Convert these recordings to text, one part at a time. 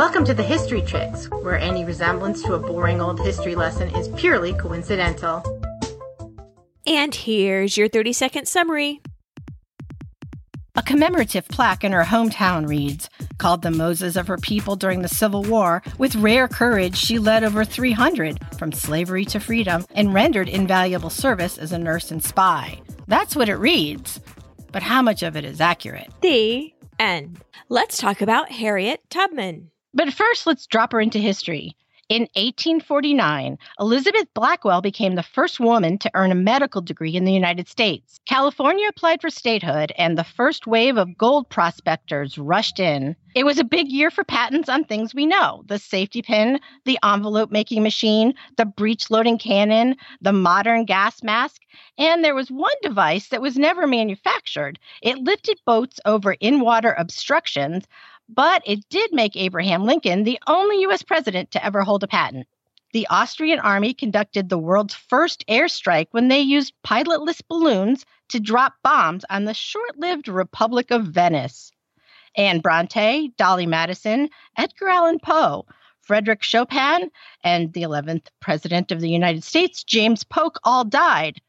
Welcome to the History Chicks, where any resemblance to a boring old history lesson is purely coincidental. And here's your 30 second summary. A commemorative plaque in her hometown reads Called the Moses of her people during the Civil War, with rare courage she led over 300 from slavery to freedom and rendered invaluable service as a nurse and spy. That's what it reads. But how much of it is accurate? The end. Let's talk about Harriet Tubman. But first, let's drop her into history. In 1849, Elizabeth Blackwell became the first woman to earn a medical degree in the United States. California applied for statehood, and the first wave of gold prospectors rushed in. It was a big year for patents on things we know the safety pin, the envelope making machine, the breech loading cannon, the modern gas mask, and there was one device that was never manufactured. It lifted boats over in water obstructions, but it did make Abraham Lincoln the only U.S. president to ever hold a patent. The Austrian army conducted the world's first airstrike when they used pilotless balloons to drop bombs on the short lived Republic of Venice. Anne Bronte, Dolly Madison, Edgar Allan Poe, Frederick Chopin, and the 11th President of the United States, James Polk, all died.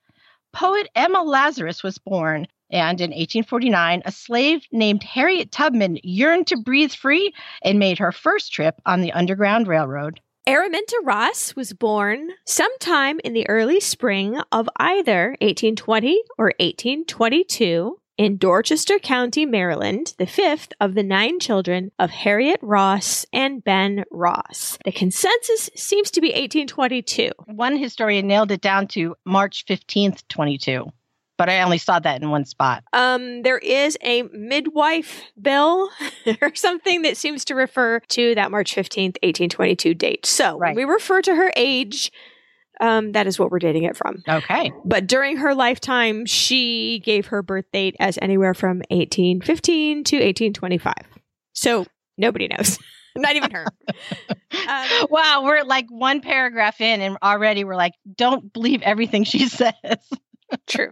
Poet Emma Lazarus was born, and in 1849, a slave named Harriet Tubman yearned to breathe free and made her first trip on the Underground Railroad. Araminta Ross was born sometime in the early spring of either 1820 or 1822 in Dorchester County, Maryland, the fifth of the nine children of Harriet Ross and Ben Ross. The consensus seems to be 1822. One historian nailed it down to March 15th, 22 but I only saw that in one spot. Um, there is a midwife bill or something that seems to refer to that March 15th, 1822 date. So Right. we refer to her age, um, that is what we're dating it from. Okay. But during her lifetime, she gave her birth date as anywhere from 1815 to 1825. So nobody knows. Not even her. um, Wow, we're like one paragraph in, and already we're like, don't believe everything she says. True.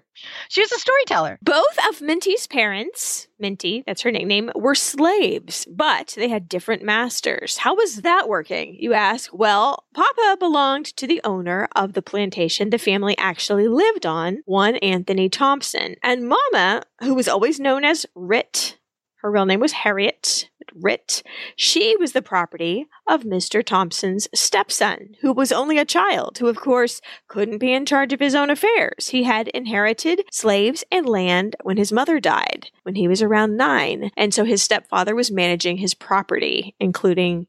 she was a storyteller. Both of Minty's parents, Minty, that's her nickname, were slaves, but they had different masters. How was that working? You ask. Well, Papa belonged to the owner of the plantation the family actually lived on, one Anthony Thompson. And Mama, who was always known as Rit, her real name was Harriet Rit, she was the property of Mr. Thompson's stepson, who was only a child, who, of course, couldn't be in charge of his own affairs. He had inherited slaves and land when his mother died, when he was around nine, and so his stepfather was managing his property, including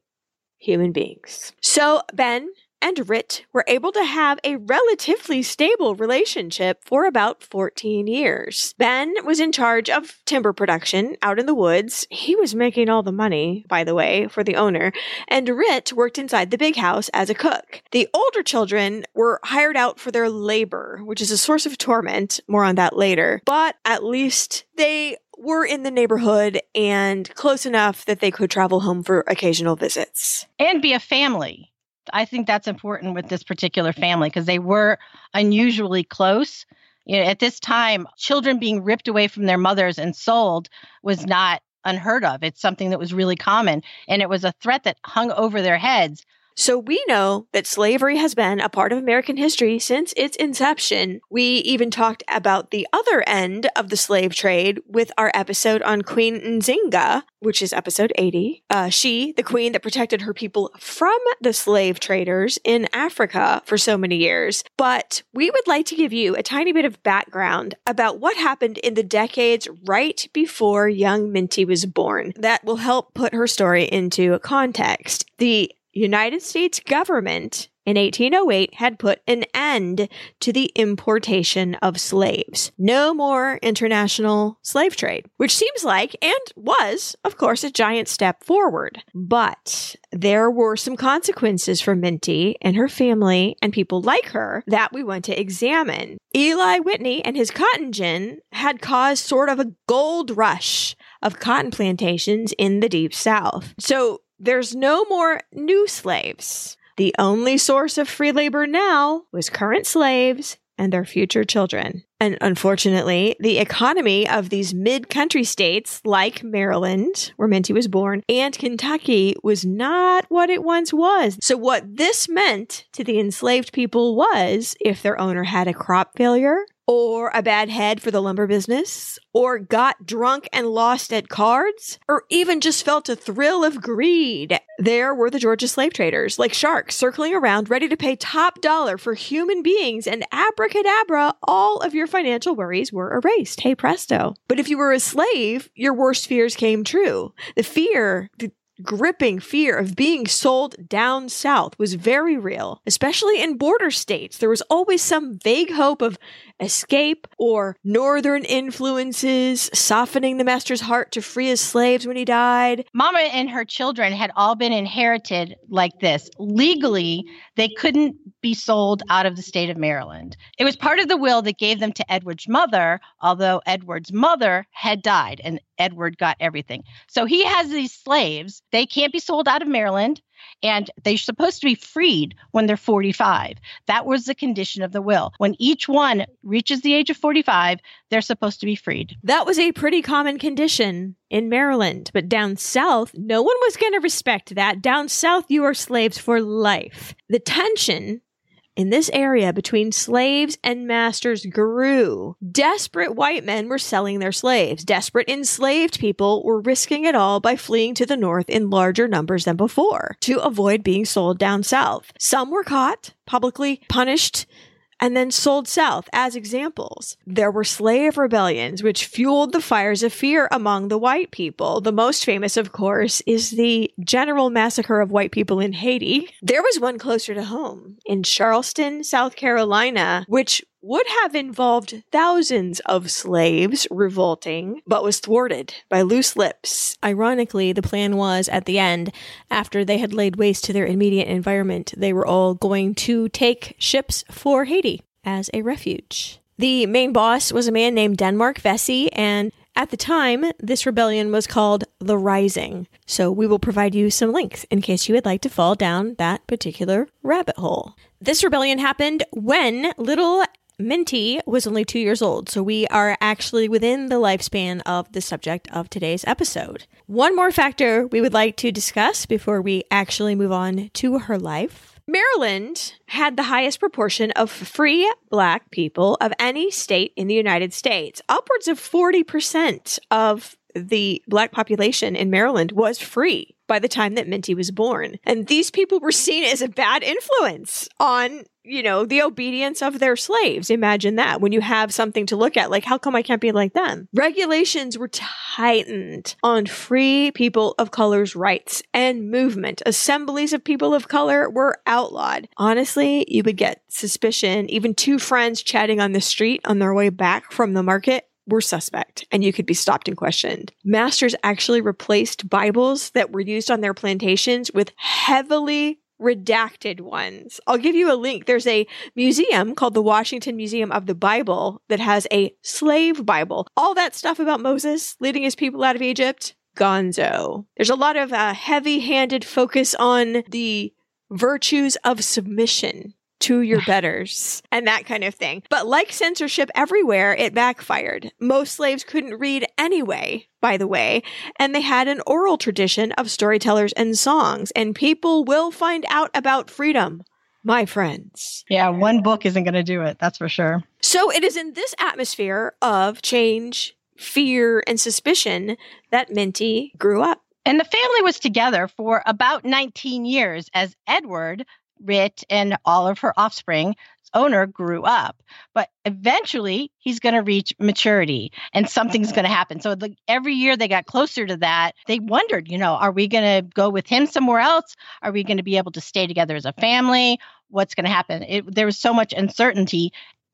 human beings. So Ben and Rit were able to have a relatively stable relationship for about 14 years. Ben was in charge of timber production out in the woods. He was making all the money, by the way, for the owner, and Rit worked inside the big house as a cook. The older children were hired out for their labor, which is a source of torment. More on that later. But at least they were in the neighborhood and close enough that they could travel home for occasional visits. and be a family. I think that's important with this particular family because they were unusually close. You know, at this time, children being ripped away from their mothers and sold was not unheard of. It's something that was really common, and it was a threat that hung over their heads. So we know that slavery has been a part of American history since its inception. We even talked about the other end of the slave trade with our episode on Queen Nzinga, which is episode 80. Uh, she, the queen that protected her people from the slave traders in Africa for so many years. But we would like to give you a tiny bit of background about what happened in the decades right before young Minty was born. That will help put her story into context. The United States government in 1808 had put an end to the importation of slaves. No more international slave trade, which seems like and was, of course, a giant step forward. But there were some consequences for Minty and her family and people like her that we want to examine. Eli Whitney and his cotton gin had caused sort of a gold rush of cotton plantations in the deep south. So there's no more new slaves. The only source of free labor now was current slaves and their future children. And unfortunately, the economy of these mid country states like Maryland, where Minty was born, and Kentucky was not what it once was. So, what this meant to the enslaved people was if their owner had a crop failure, or a bad head for the lumber business, or got drunk and lost at cards, or even just felt a thrill of greed. There were the Georgia slave traders, like sharks circling around, ready to pay top dollar for human beings, and abracadabra, all of your financial worries were erased. Hey presto. But if you were a slave, your worst fears came true. The fear, the gripping fear of being sold down south was very real, especially in border states. There was always some vague hope of escape or northern influences softening the master's heart to free his slaves when he died. Mama and her children had all been inherited like this. Legally, they couldn't be sold out of the state of Maryland. It was part of the will that gave them to Edward's mother, although Edward's mother had died and Edward got everything. So he has these slaves. They can't be sold out of Maryland and they're supposed to be freed when they're 45. That was the condition of the will. When each one reaches the age of 45, they're supposed to be freed. That was a pretty common condition in Maryland, but down south, no one was going to respect that. Down south, you are slaves for life. The tension in this area between slaves and masters grew. Desperate white men were selling their slaves. Desperate enslaved people were risking it all by fleeing to the north in larger numbers than before to avoid being sold down south. Some were caught, publicly punished, and then sold south as examples. There were slave rebellions which fueled the fires of fear among the white people. The most famous, of course, is the general massacre of white people in Haiti. There was one closer to home in Charleston, South Carolina, which would have involved thousands of slaves revolting, but was thwarted by loose lips. Ironically, the plan was at the end, after they had laid waste to their immediate environment, they were all going to take ships for Haiti as a refuge. The main boss was a man named Denmark Vesey, and at the time, this rebellion was called the Rising. So we will provide you some links in case you would like to fall down that particular rabbit hole. This rebellion happened when little Minty was only two years old, so we are actually within the lifespan of the subject of today's episode. One more factor we would like to discuss before we actually move on to her life. Maryland had the highest proportion of free black people of any state in the United States. Upwards of 40% of the black population in Maryland was free by the time that Minty was born. And these people were seen as a bad influence on, you know, the obedience of their slaves. Imagine that when you have something to look at, like, how come I can't be like them? Regulations were tightened on free people of color's rights and movement. Assemblies of people of color were outlawed. Honestly, you would get suspicion. Even two friends chatting on the street on their way back from the market were suspect and you could be stopped and questioned. Masters actually replaced Bibles that were used on their plantations with heavily redacted ones. I'll give you a link. There's a museum called the Washington Museum of the Bible that has a slave Bible. All that stuff about Moses leading his people out of Egypt, gonzo. There's a lot of uh, heavy handed focus on the virtues of submission to your betters and that kind of thing. But like censorship everywhere, it backfired. Most slaves couldn't read anyway, by the way, and they had an oral tradition of storytellers and songs, and people will find out about freedom. My friends. Yeah, one book isn't going to do it. That's for sure. So it is in this atmosphere of change, fear, and suspicion that Minty grew up. And the family was together for about 19 years as Edward Rit and all of her offspring owner grew up but eventually he's going to reach maturity and something's going to happen. So the, every year they got closer to that they wondered you know are we going to go with him somewhere else? Are we going to be able to stay together as a family? What's going to happen? It, there was so much uncertainty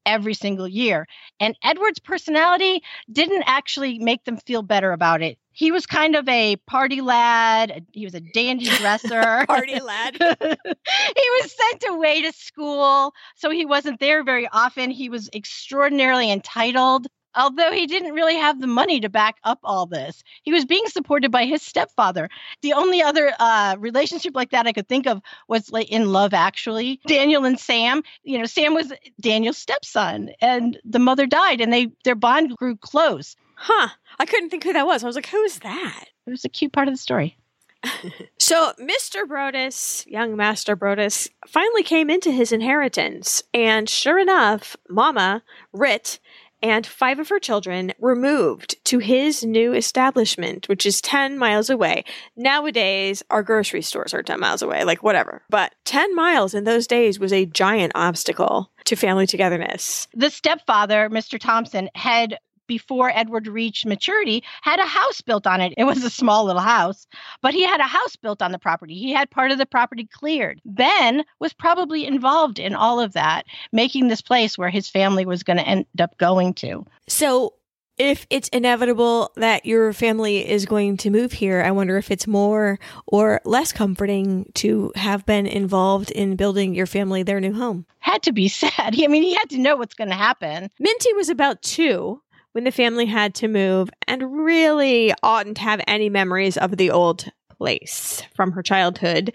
every single year. And Edward's personality didn't actually make them feel better about it. He was kind of a party lad. He was a dandy dresser. party lad. he was sent away to school, so he wasn't there very often. He was extraordinarily entitled. Although he didn't really have the money to back up all this. He was being supported by his stepfather. The only other uh, relationship like that I could think of was like in Love Actually. Daniel and Sam, you know, Sam was Daniel's stepson and the mother died and they their bond grew close. Huh. I couldn't think who that was. I was like, who is that? It was a cute part of the story. So Mr. Brodess, young Master Brodess, finally came into his inheritance, and sure enough, Mama, Rit, and five of her children were moved to his new establishment, which is 10 miles away. Nowadays, our grocery stores are 10 miles away, like whatever. But 10 miles in those days was a giant obstacle to family togetherness. The stepfather, Mr. Thompson, had before Edward reached maturity, had a house built on it. It was a small little house, but he had a house built on the property. He had part of the property cleared. Ben was probably involved in all of that, making this place where his family was going to end up going to. So, if it's inevitable that your family is going to move here, I wonder if it's more or less comforting to have been involved in building your family their new home. Had to be sad. I mean, he had to know what's going to happen. Minty was about two when the family had to move and really oughtn't have any memories of the old place from her childhood,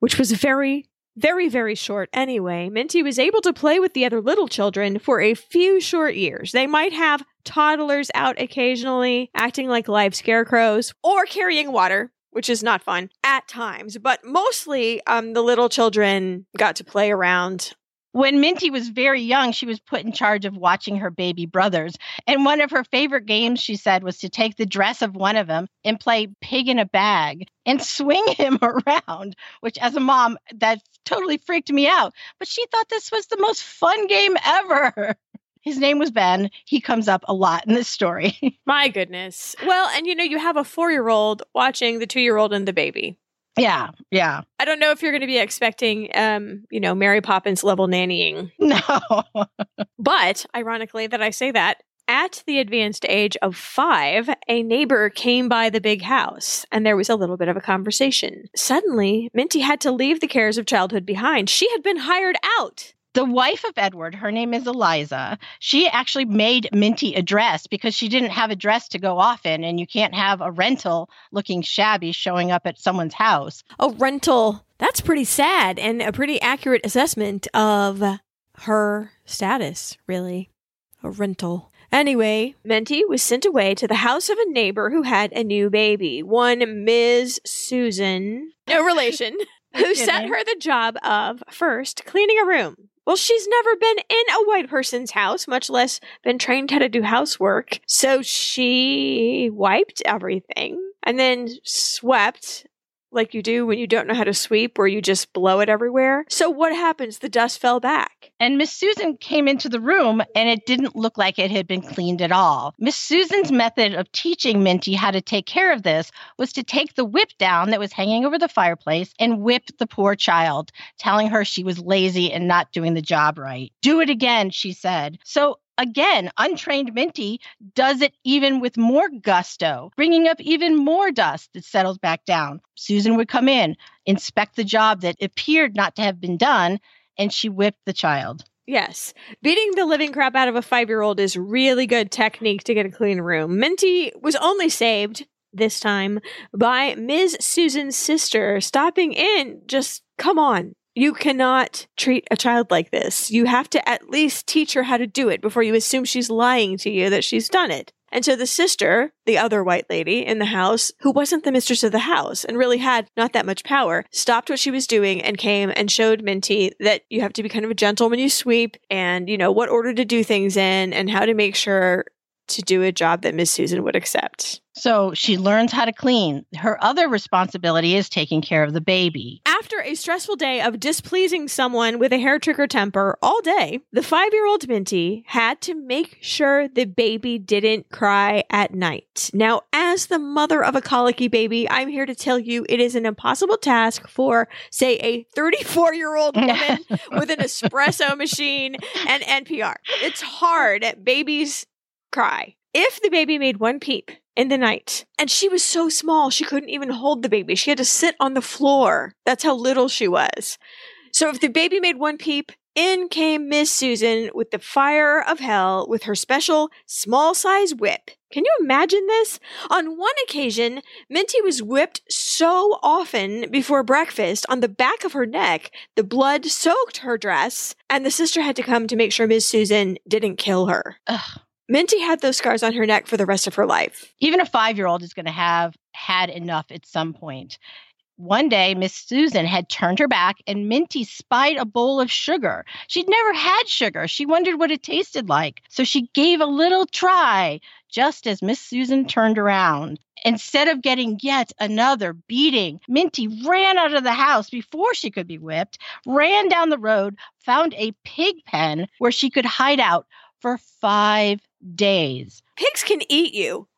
which was very, very, very short anyway. Minty was able to play with the other little children for a few short years. They might have toddlers out occasionally, acting like live scarecrows, or carrying water. Which is not fun at times, but mostly um, the little children got to play around when Minty was very young, she was put in charge of watching her baby brothers. And one of her favorite games, she said, was to take the dress of one of them and play pig in a bag and swing him around, which as a mom, that totally freaked me out. But she thought this was the most fun game ever. His name was Ben. He comes up a lot in this story. My goodness. Well, and you know, you have a four year old watching the two year old and the baby. Yeah, yeah. I don't know if you're going to be expecting, um, you know, Mary Poppins level nannying. No. but ironically, that I say that at the advanced age of five, a neighbor came by the big house and there was a little bit of a conversation. Suddenly, Minty had to leave the cares of childhood behind. She had been hired out the wife of Edward, her name is Eliza, she actually made Minty a dress because she didn't have a dress to go off in, and you can't have a rental looking shabby showing up at someone's house. A rental. That's pretty sad and a pretty accurate assessment of her status, really. A rental. Anyway, Minty was sent away to the house of a neighbor who had a new baby, one Ms. Susan, no relation, who sent her the job of first cleaning a room, well, she's never been in a white person's house, much less been trained how to do housework. So she wiped everything and then swept like you do when you don't know how to sweep, where you just blow it everywhere. So what happens? The dust fell back. And Miss Susan came into the room and it didn't look like it had been cleaned at all. Miss Susan's method of teaching Minty how to take care of this was to take the whip down that was hanging over the fireplace and whip the poor child, telling her she was lazy and not doing the job right. Do it again, she said. So again, untrained Minty does it even with more gusto, bringing up even more dust that settles back down. Susan would come in, inspect the job that appeared not to have been done, and she whipped the child. Yes. Beating the living crap out of a five year old is really good technique to get a clean room. Minty was only saved this time by Ms. Susan's sister stopping in. Just come on. You cannot treat a child like this. You have to at least teach her how to do it before you assume she's lying to you that she's done it. And so the sister, the other white lady in the house, who wasn't the mistress of the house and really had not that much power, stopped what she was doing and came and showed Minty that you have to be kind of a gentleman you sweep and, you know, what order to do things in and how to make sure to do a job that Miss Susan would accept. So she learns how to clean. Her other responsibility is taking care of the baby. After a stressful day of displeasing someone with a hair trigger temper all day, the five year old Minty had to make sure the baby didn't cry at night. Now, as the mother of a colicky baby, I'm here to tell you it is an impossible task for, say, a 34 year old woman with an espresso machine and NPR. It's hard. At babies cry. If the baby made one peep in the night, and she was so small she couldn't even hold the baby, she had to sit on the floor. That's how little she was. So if the baby made one peep in came Miss Susan with the fire of hell with her special small size whip. Can you imagine this? On one occasion, Minty was whipped so often before breakfast on the back of her neck, the blood soaked her dress, and the sister had to come to make sure Miss Susan didn't kill her. Ugh. Minty had those scars on her neck for the rest of her life. Even a five year old is going to have had enough at some point. One day, Miss Susan had turned her back and Minty spied a bowl of sugar. She'd never had sugar. She wondered what it tasted like. So she gave a little try just as Miss Susan turned around. Instead of getting yet another beating, Minty ran out of the house before she could be whipped, ran down the road, found a pig pen where she could hide out for five days. Pigs can eat you.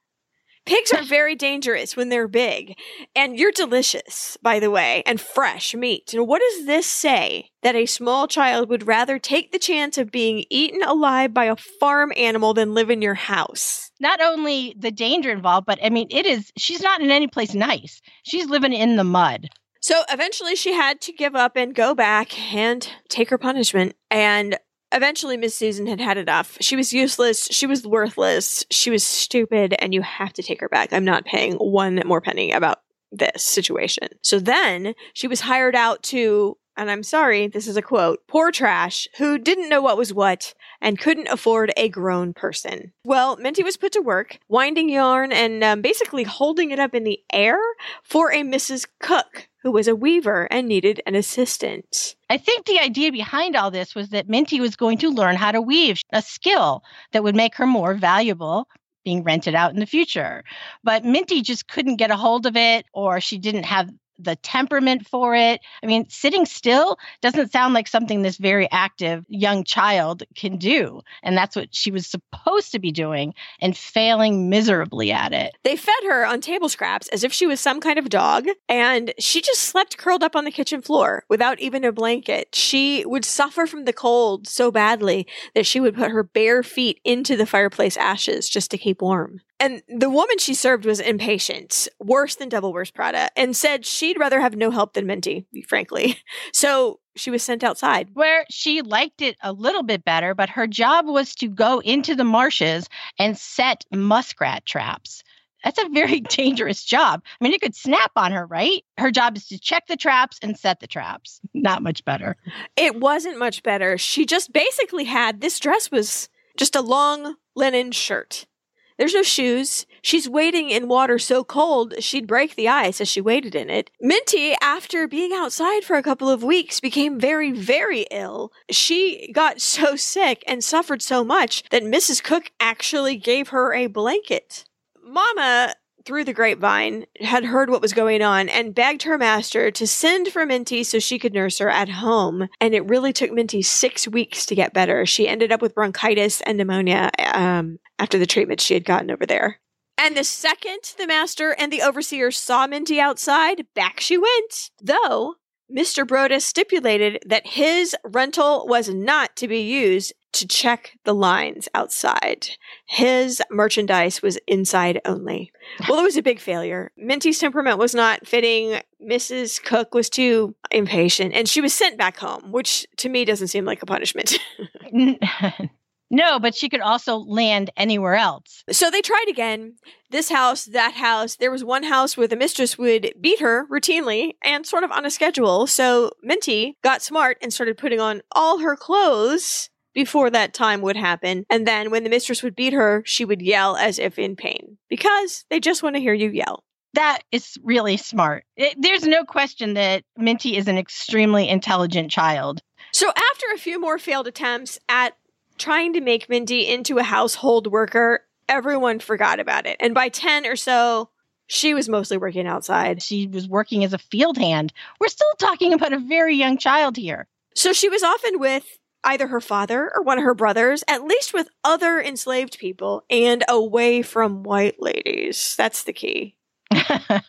Pigs are very dangerous when they're big. And you're delicious, by the way, and fresh meat. And what does this say? That a small child would rather take the chance of being eaten alive by a farm animal than live in your house. Not only the danger involved, but I mean, it is, she's not in any place nice. She's living in the mud. So eventually she had to give up and go back and take her punishment. And eventually Miss Susan had had enough. She was useless. She was worthless. She was stupid, and you have to take her back. I'm not paying one more penny about this situation. So then she was hired out to, and I'm sorry, this is a quote, poor trash who didn't know what was what and couldn't afford a grown person. Well, Minty was put to work, winding yarn and um, basically holding it up in the air for a Mrs. Cook who was a weaver and needed an assistant. I think the idea behind all this was that Minty was going to learn how to weave, a skill that would make her more valuable being rented out in the future. But Minty just couldn't get a hold of it, or she didn't have the temperament for it. I mean, sitting still doesn't sound like something this very active young child can do. And that's what she was supposed to be doing and failing miserably at it. They fed her on table scraps as if she was some kind of dog, and she just slept curled up on the kitchen floor without even a blanket. She would suffer from the cold so badly that she would put her bare feet into the fireplace ashes just to keep warm. And the woman she served was impatient, worse than Devil Wears Prada, and said she'd rather have no help than Minty, frankly. So she was sent outside. Where she liked it a little bit better, but her job was to go into the marshes and set muskrat traps. That's a very dangerous job. I mean, it could snap on her, right? Her job is to check the traps and set the traps. Not much better. It wasn't much better. She just basically had this dress was just a long linen shirt there's no shoes. She's wading in water so cold she'd break the ice as she waded in it. Minty, after being outside for a couple of weeks, became very, very ill. She got so sick and suffered so much that Mrs. Cook actually gave her a blanket. Mama through the grapevine, had heard what was going on and begged her master to send for Minty so she could nurse her at home. And it really took Minty six weeks to get better. She ended up with bronchitis and pneumonia um, after the treatment she had gotten over there. And the second the master and the overseer saw Minty outside, back she went. Though Mr. Brodess stipulated that his rental was not to be used to check the lines outside. His merchandise was inside only. Well, it was a big failure. Minty's temperament was not fitting. Mrs. Cook was too impatient, and she was sent back home, which to me doesn't seem like a punishment. No, but she could also land anywhere else. So they tried again. This house, that house. There was one house where the mistress would beat her routinely and sort of on a schedule. So Minty got smart and started putting on all her clothes before that time would happen. And then when the mistress would beat her, she would yell as if in pain because they just want to hear you yell. That is really smart. It, there's no question that Minty is an extremely intelligent child. So after a few more failed attempts at trying to make Minty into a household worker, everyone forgot about it. And by 10 or so, she was mostly working outside. She was working as a field hand. We're still talking about a very young child here. So she was often with either her father or one of her brothers, at least with other enslaved people, and away from white ladies. That's the key. no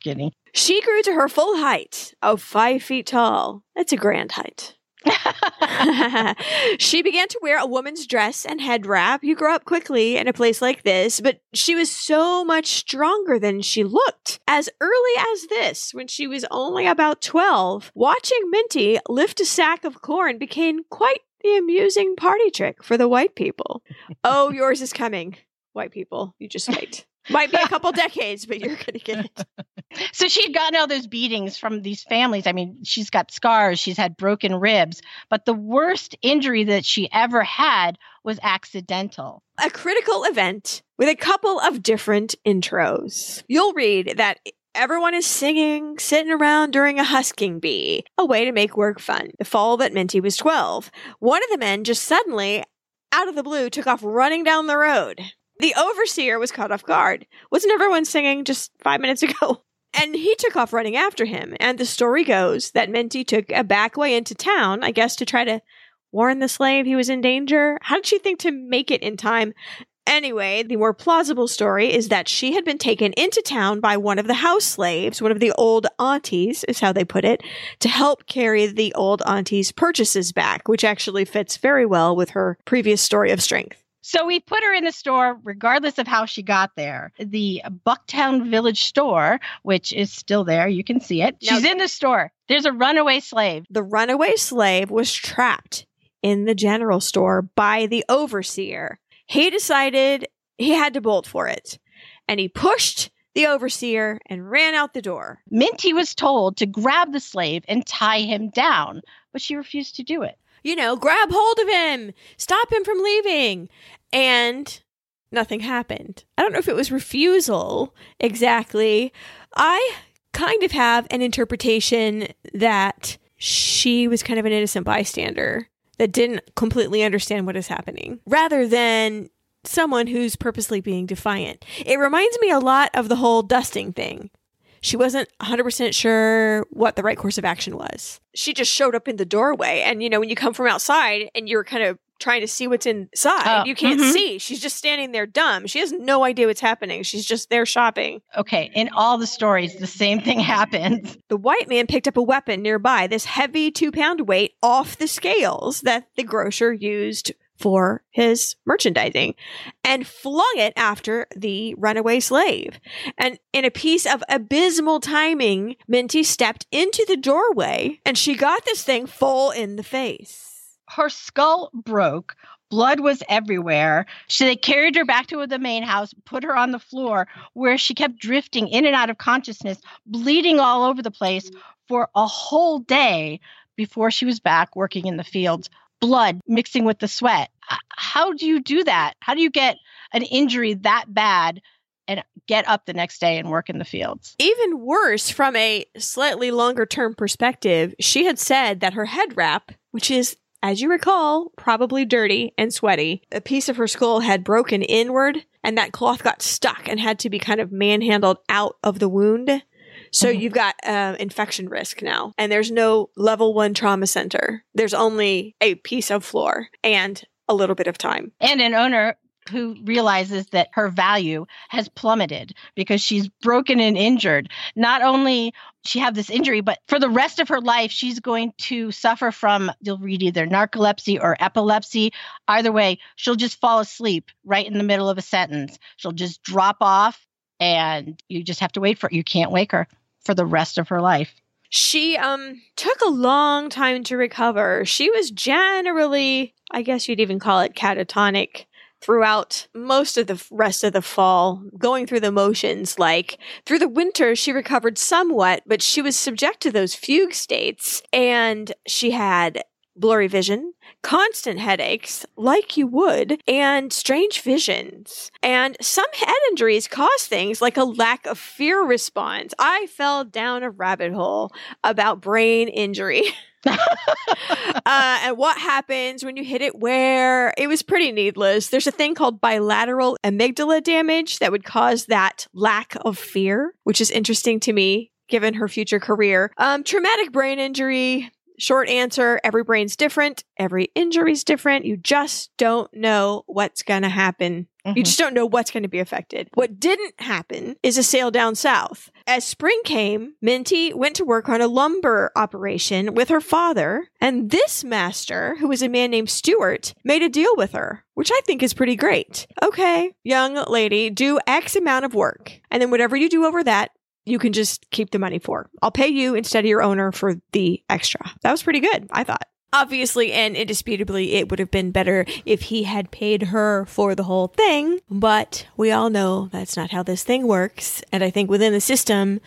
kidding. She grew to her full height of five feet tall. That's a grand height. she began to wear a woman's dress and head wrap. You grow up quickly in a place like this, but she was so much stronger than she looked. As early as this, when she was only about 12, watching Minty lift a sack of corn became quite the amusing party trick for the white people. oh, yours is coming, white people. You just wait. Might be a couple decades, but you're going to get it. So she had gotten all those beatings from these families. I mean, she's got scars, she's had broken ribs, but the worst injury that she ever had was accidental. A critical event with a couple of different intros. You'll read that everyone is singing, sitting around during a husking bee, a way to make work fun. The fall that Minty was 12. One of the men just suddenly, out of the blue, took off running down the road. The overseer was caught off guard. Wasn't everyone singing just five minutes ago? And he took off running after him. And the story goes that Minty took a back way into town, I guess, to try to warn the slave he was in danger. How did she think to make it in time? Anyway, the more plausible story is that she had been taken into town by one of the house slaves, one of the old aunties, is how they put it, to help carry the old auntie's purchases back, which actually fits very well with her previous story of strength. So we put her in the store regardless of how she got there. The Bucktown Village store, which is still there, you can see it. Now- She's in the store. There's a runaway slave. The runaway slave was trapped in the general store by the overseer. He decided he had to bolt for it, and he pushed the overseer and ran out the door. Minty was told to grab the slave and tie him down, but she refused to do it. You know, grab hold of him, stop him from leaving. And nothing happened. I don't know if it was refusal exactly. I kind of have an interpretation that she was kind of an innocent bystander that didn't completely understand what is happening rather than someone who's purposely being defiant. It reminds me a lot of the whole dusting thing. She wasn't 100% sure what the right course of action was. She just showed up in the doorway. And, you know, when you come from outside and you're kind of trying to see what's inside, Oh, you can't mhm. see. She's just standing there dumb. She has no idea what's happening. She's just there shopping. Okay, in all the stories, the same thing happens. The white man picked up a weapon nearby, this heavy two pound weight off the scales that the grocer used for his merchandising and flung it after the runaway slave. And in a piece of abysmal timing, Minty stepped into the doorway and she got this thing full in the face. Her skull broke. Blood was everywhere. So they carried her back to the main house, put her on the floor where she kept drifting in and out of consciousness, bleeding all over the place for a whole day before she was back working in the fields. Blood mixing with the sweat. How do you do that? How do you get an injury that bad and get up the next day and work in the fields? Even worse, from a slightly longer term perspective, she had said that her head wrap, which is, as you recall, probably dirty and sweaty, a piece of her skull had broken inward and that cloth got stuck and had to be kind of manhandled out of the wound. So Mhm. you've got uh, infection risk now, and there's no level one trauma center. There's only a piece of floor and a little bit of time. and an owner who realizes that her value has plummeted because she's broken and injured not only she have this injury but for the rest of her life she's going to suffer from you'll read either narcolepsy or epilepsy either way she'll just fall asleep right in the middle of a sentence she'll just drop off and you just have to wait for it you can't wake her for the rest of her life. She um took a long time to recover. She was generally, I guess you'd even call it catatonic throughout most of the rest of the fall, going through the motions. Like through the winter she recovered somewhat, but she was subject to those fugue states. And she had blurry vision, constant headaches, like you would, and strange visions. And some head injuries cause things like a lack of fear response. I fell down a rabbit hole about brain injury. uh, and what happens when you hit it where it was pretty needless. There's a thing called bilateral amygdala damage that would cause that lack of fear, which is interesting to me given her future career. Um, traumatic brain injury. Short answer every brain's different, every injury's different. You just don't know what's going to happen You Mhm. just don't know what's going to be affected. What didn't happen is a sale down south. As spring came, Minty went to work on a lumber operation with her father, and this master, who was a man named Stewart, made a deal with her, which I think is pretty great. Okay, young lady, do X amount of work, and then whatever you do over that, you can just keep the money for. I'll pay you instead of your owner for the extra. That was pretty good, I thought. Obviously and indisputably, it would have been better if he had paid her for the whole thing, but we all know that's not how this thing works. And I think within the system,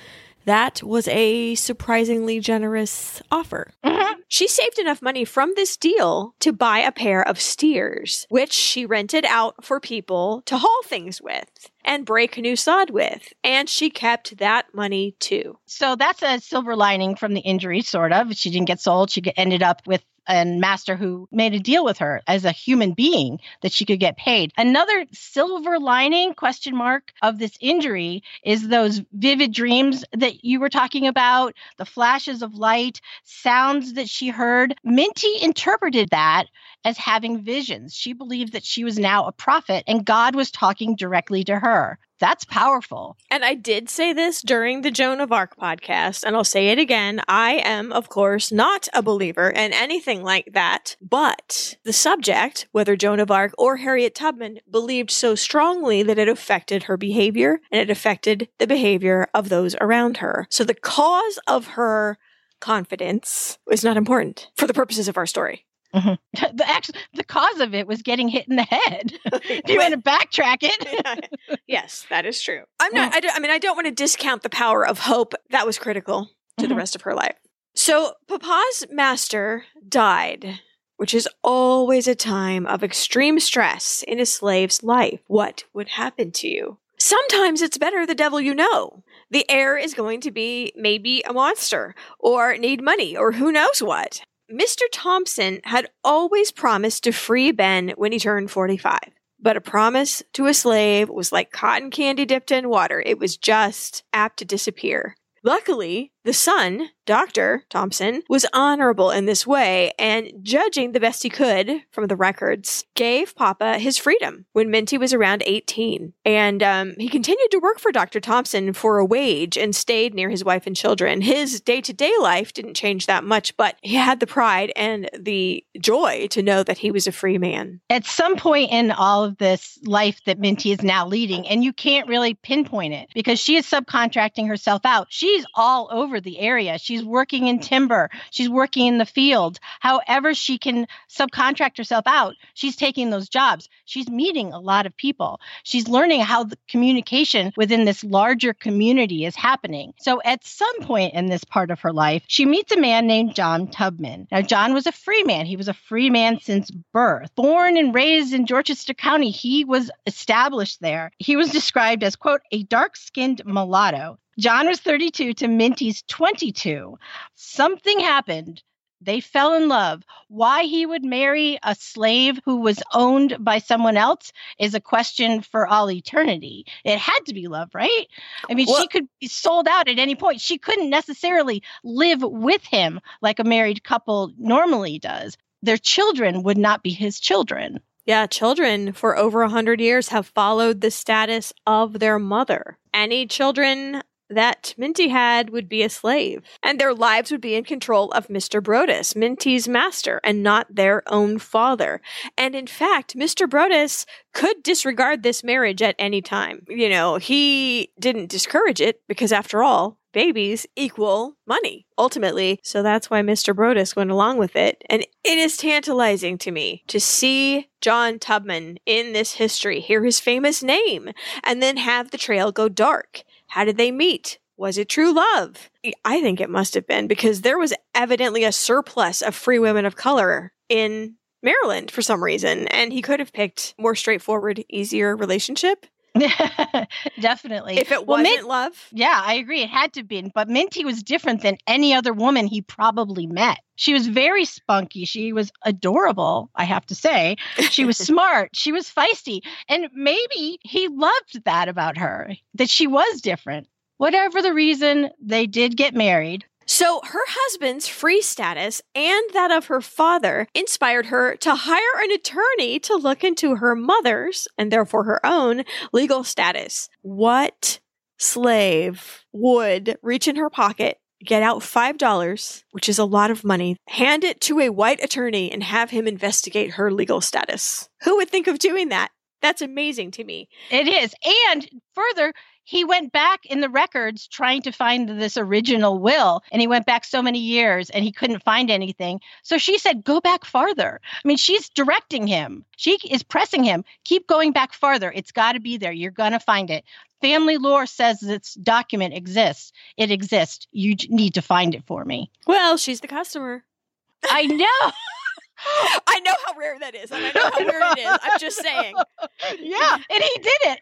that was a surprisingly generous offer. Mhm. She saved enough money from this deal to buy a pair of steers, which she rented out for people to haul things with and break new sod with. And she kept that money too. So that's a silver lining from the injury, sort of. She didn't get sold. She ended up with a master who made a deal with her as a human being that she could get paid. Another silver lining question mark of this injury is those vivid dreams that you were talking about, the flashes of light, sounds that she heard. Minty interpreted that as having visions. She believed that she was now a prophet and God was talking directly to her. That's powerful. And I did say this during the Joan of Arc podcast, and I'll say it again. I am, of course, not a believer in anything like that, but the subject, whether Joan of Arc or Harriet Tubman, believed so strongly that it affected her behavior and it affected the behavior of those around her. So the cause of her confidence is not important for the purposes of our story. the actual the cause of it was getting hit in the head. if you want to backtrack it, yes, that is true. I'm not. I, don't- I mean, I don't want to discount the power of hope. That was critical to the Mhm. rest of her life. So, Papa's master died, which is always a time of extreme stress in a slave's life. What would happen to you? Sometimes it's better the devil you know. The heir is going to be maybe a monster or need money or who knows what. Mr. Thompson had always promised to free Ben when he turned 45. But a promise to a slave was like cotton candy dipped in water. It was just apt to disappear. Luckily, the son, Dr. Thompson, was honorable in this way and, judging the best he could from the records, gave Papa his freedom when Minty was around 18. And um, he continued to work for Dr. Thompson for a wage and stayed near his wife and children. His day to day life didn't change that much, but he had the pride and the joy to know that he was a free man. at some point in all of this life that Minty is now leading, and you can't really pinpoint it because she is subcontracting herself out. She's all over the area. She's working in timber, she's working in the field. However, she can subcontract herself out, she's taking those jobs. She's meeting a lot of people. She's learning how the communication within this larger community is happening. So, at some point in this part of her life, she meets a man named John Tubman. Now, John was a free man. He was a free man since birth. Born and raised in Dorchester County, he was established there. He was described as, quote, a dark skinned mulatto. John was 32 to Minty's 22. Something happened. They fell in love. Why he would marry a slave who was owned by someone else is a question for all eternity. It had to be love, right? I mean, Well- she could be sold out at any point. She couldn't necessarily live with him like a married couple normally does. Their children would not be his children. Yeah, children for over a hundred years have followed the status of their mother. Any children that Minty had would be a slave, and their lives would be in control of Mr. Brodess, Minty's master, and not their own father. And in fact, Mr. Brodess could disregard this marriage at any time. You know, he didn't discourage it because, after all, babies equal money ultimately. So that's why Mr. Brodess went along with it. And it is tantalizing to me to see John Tubman in this history, hear his famous name, and then have the trail go dark. How did they meet? Was it true love? I think it must have been because there was evidently a surplus of free women of color in Maryland for some reason, and he could have picked more straightforward, easier relationship Definitely. if it wasn't Min- love. Yeah, I agree. It had to be. But Minty was different than any other woman he probably met. She was very spunky. She was adorable, I have to say. She was smart. She was feisty. And maybe he loved that about her, that she was different. Whatever the reason, they did get married. So her husband's free status and that of her father inspired her to hire an attorney to look into her mother's and therefore her own legal status. What slave would reach in her pocket get out $5, which is a lot of money, hand it to a white attorney, and have him investigate her legal status. Who would think of doing that? That's amazing to me. It is. And further, he went back in the records trying to find this original will and he went back so many years and he couldn't find anything. So she said go back farther. I mean she's directing him. She is pressing him. Keep going back farther. It's got to be there. You're going to find it. Family lore says this document exists. It exists. You need to find it for me. Well she's the customer. I know. I know how rare that is, and I know how rare it is. I'm just saying. Yeah, and he did it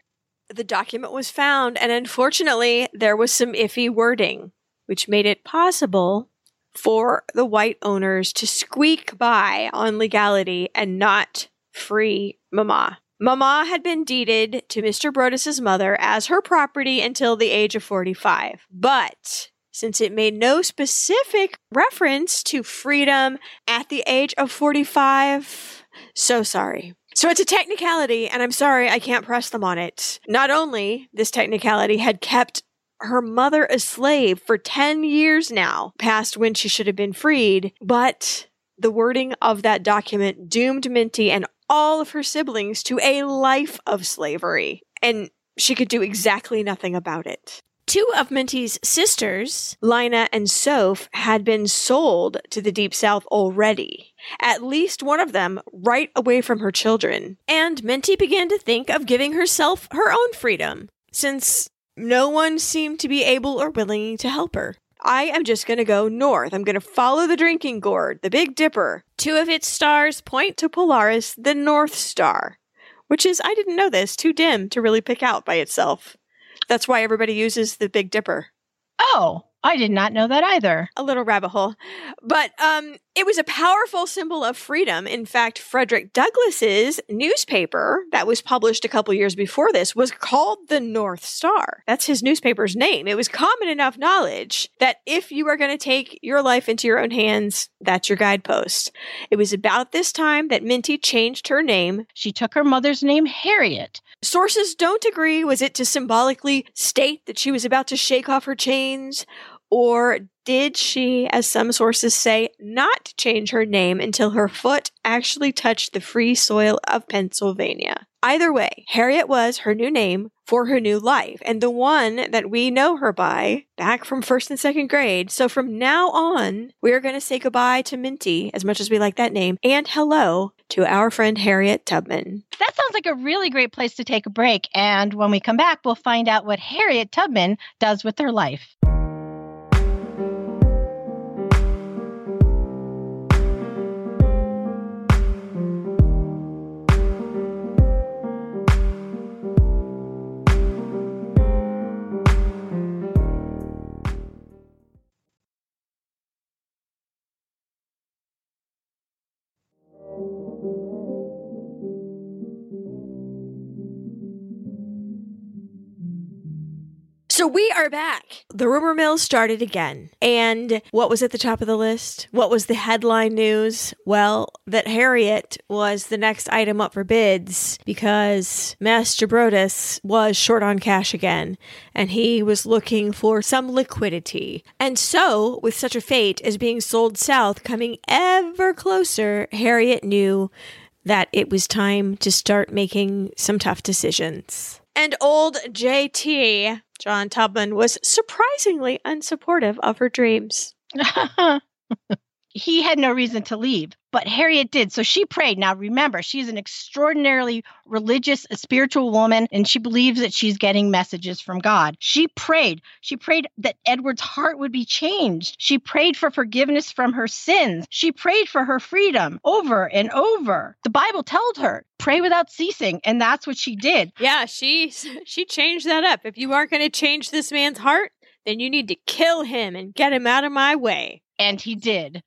the document was found, and unfortunately, there was some iffy wording, which made it possible for the white owners to squeak by on legality and not free Mama. Mama had been deeded to Mr. Brodess's mother as her property until the age of 45. But since it made no specific reference to freedom at the age of 45, so sorry. So it's a technicality, and I'm sorry I can't press them on it. Not only this technicality had kept her mother a slave for 10 years now, past when she should have been freed, but the wording of that document doomed Minty and all of her siblings to a life of slavery. And she could do exactly nothing about it. Two of Minty's sisters, Linah and Soph, had been sold to the Deep South already. At least one of them right away from her children. And Minty began to think of giving herself her own freedom, since no one seemed to be able or willing to help her. I am just going to go north. I'm going to follow the drinking gourd, the Big Dipper. Two of its stars point to Polaris, the North Star, which is, I didn't know this, too dim to really pick out by itself. That's why everybody uses the Big Dipper. Oh, I did not know that either. A little rabbit hole. But um, it was a powerful symbol of freedom. In fact, Frederick Douglass's newspaper that was published a couple years before this was called the North Star. That's his newspaper's name. It was common enough knowledge that if you are going to take your life into your own hands, that's your guidepost. It was about this time that Minty changed her name. She took her mother's name, Harriet. Sources don't agree. Was it to symbolically state that she was about to shake off her chains? Or did she, as some sources say, not change her name until her foot actually touched the free soil of Pennsylvania? Either way, Harriet was her new name for her new life, and the one that we know her by back from first and second grade. So from now on, we are going to say goodbye to Minty, as much as we like that name, and hello to our friend Harriet Tubman. That sounds like a really great place to take a break. And when we come back, we'll find out what Harriet Tubman does with her life. We are back. The rumor mill started again. And what was at the top of the list? What was the headline news? Well, that Harriet was the next item up for bids because Master Brodess was short on cash again and he was looking for some liquidity. And so, with such a fate as being sold south coming ever closer, Harriet knew that it was time to start making some tough decisions. And old JT John Tubman was surprisingly unsupportive of her dreams. he had no reason to leave, but Harriet did. So she prayed. Now remember, she's an extraordinarily religious, spiritual woman, and she believes that she's getting messages from God. She prayed. She prayed that Edward's heart would be changed. She prayed for forgiveness from her sins. She prayed for her freedom over and over. The Bible told her, pray without ceasing, and that's what she did. Yeah, she she changed that up. If you aren't going to change this man's heart, then you need to kill him and get him out of my way. And he did.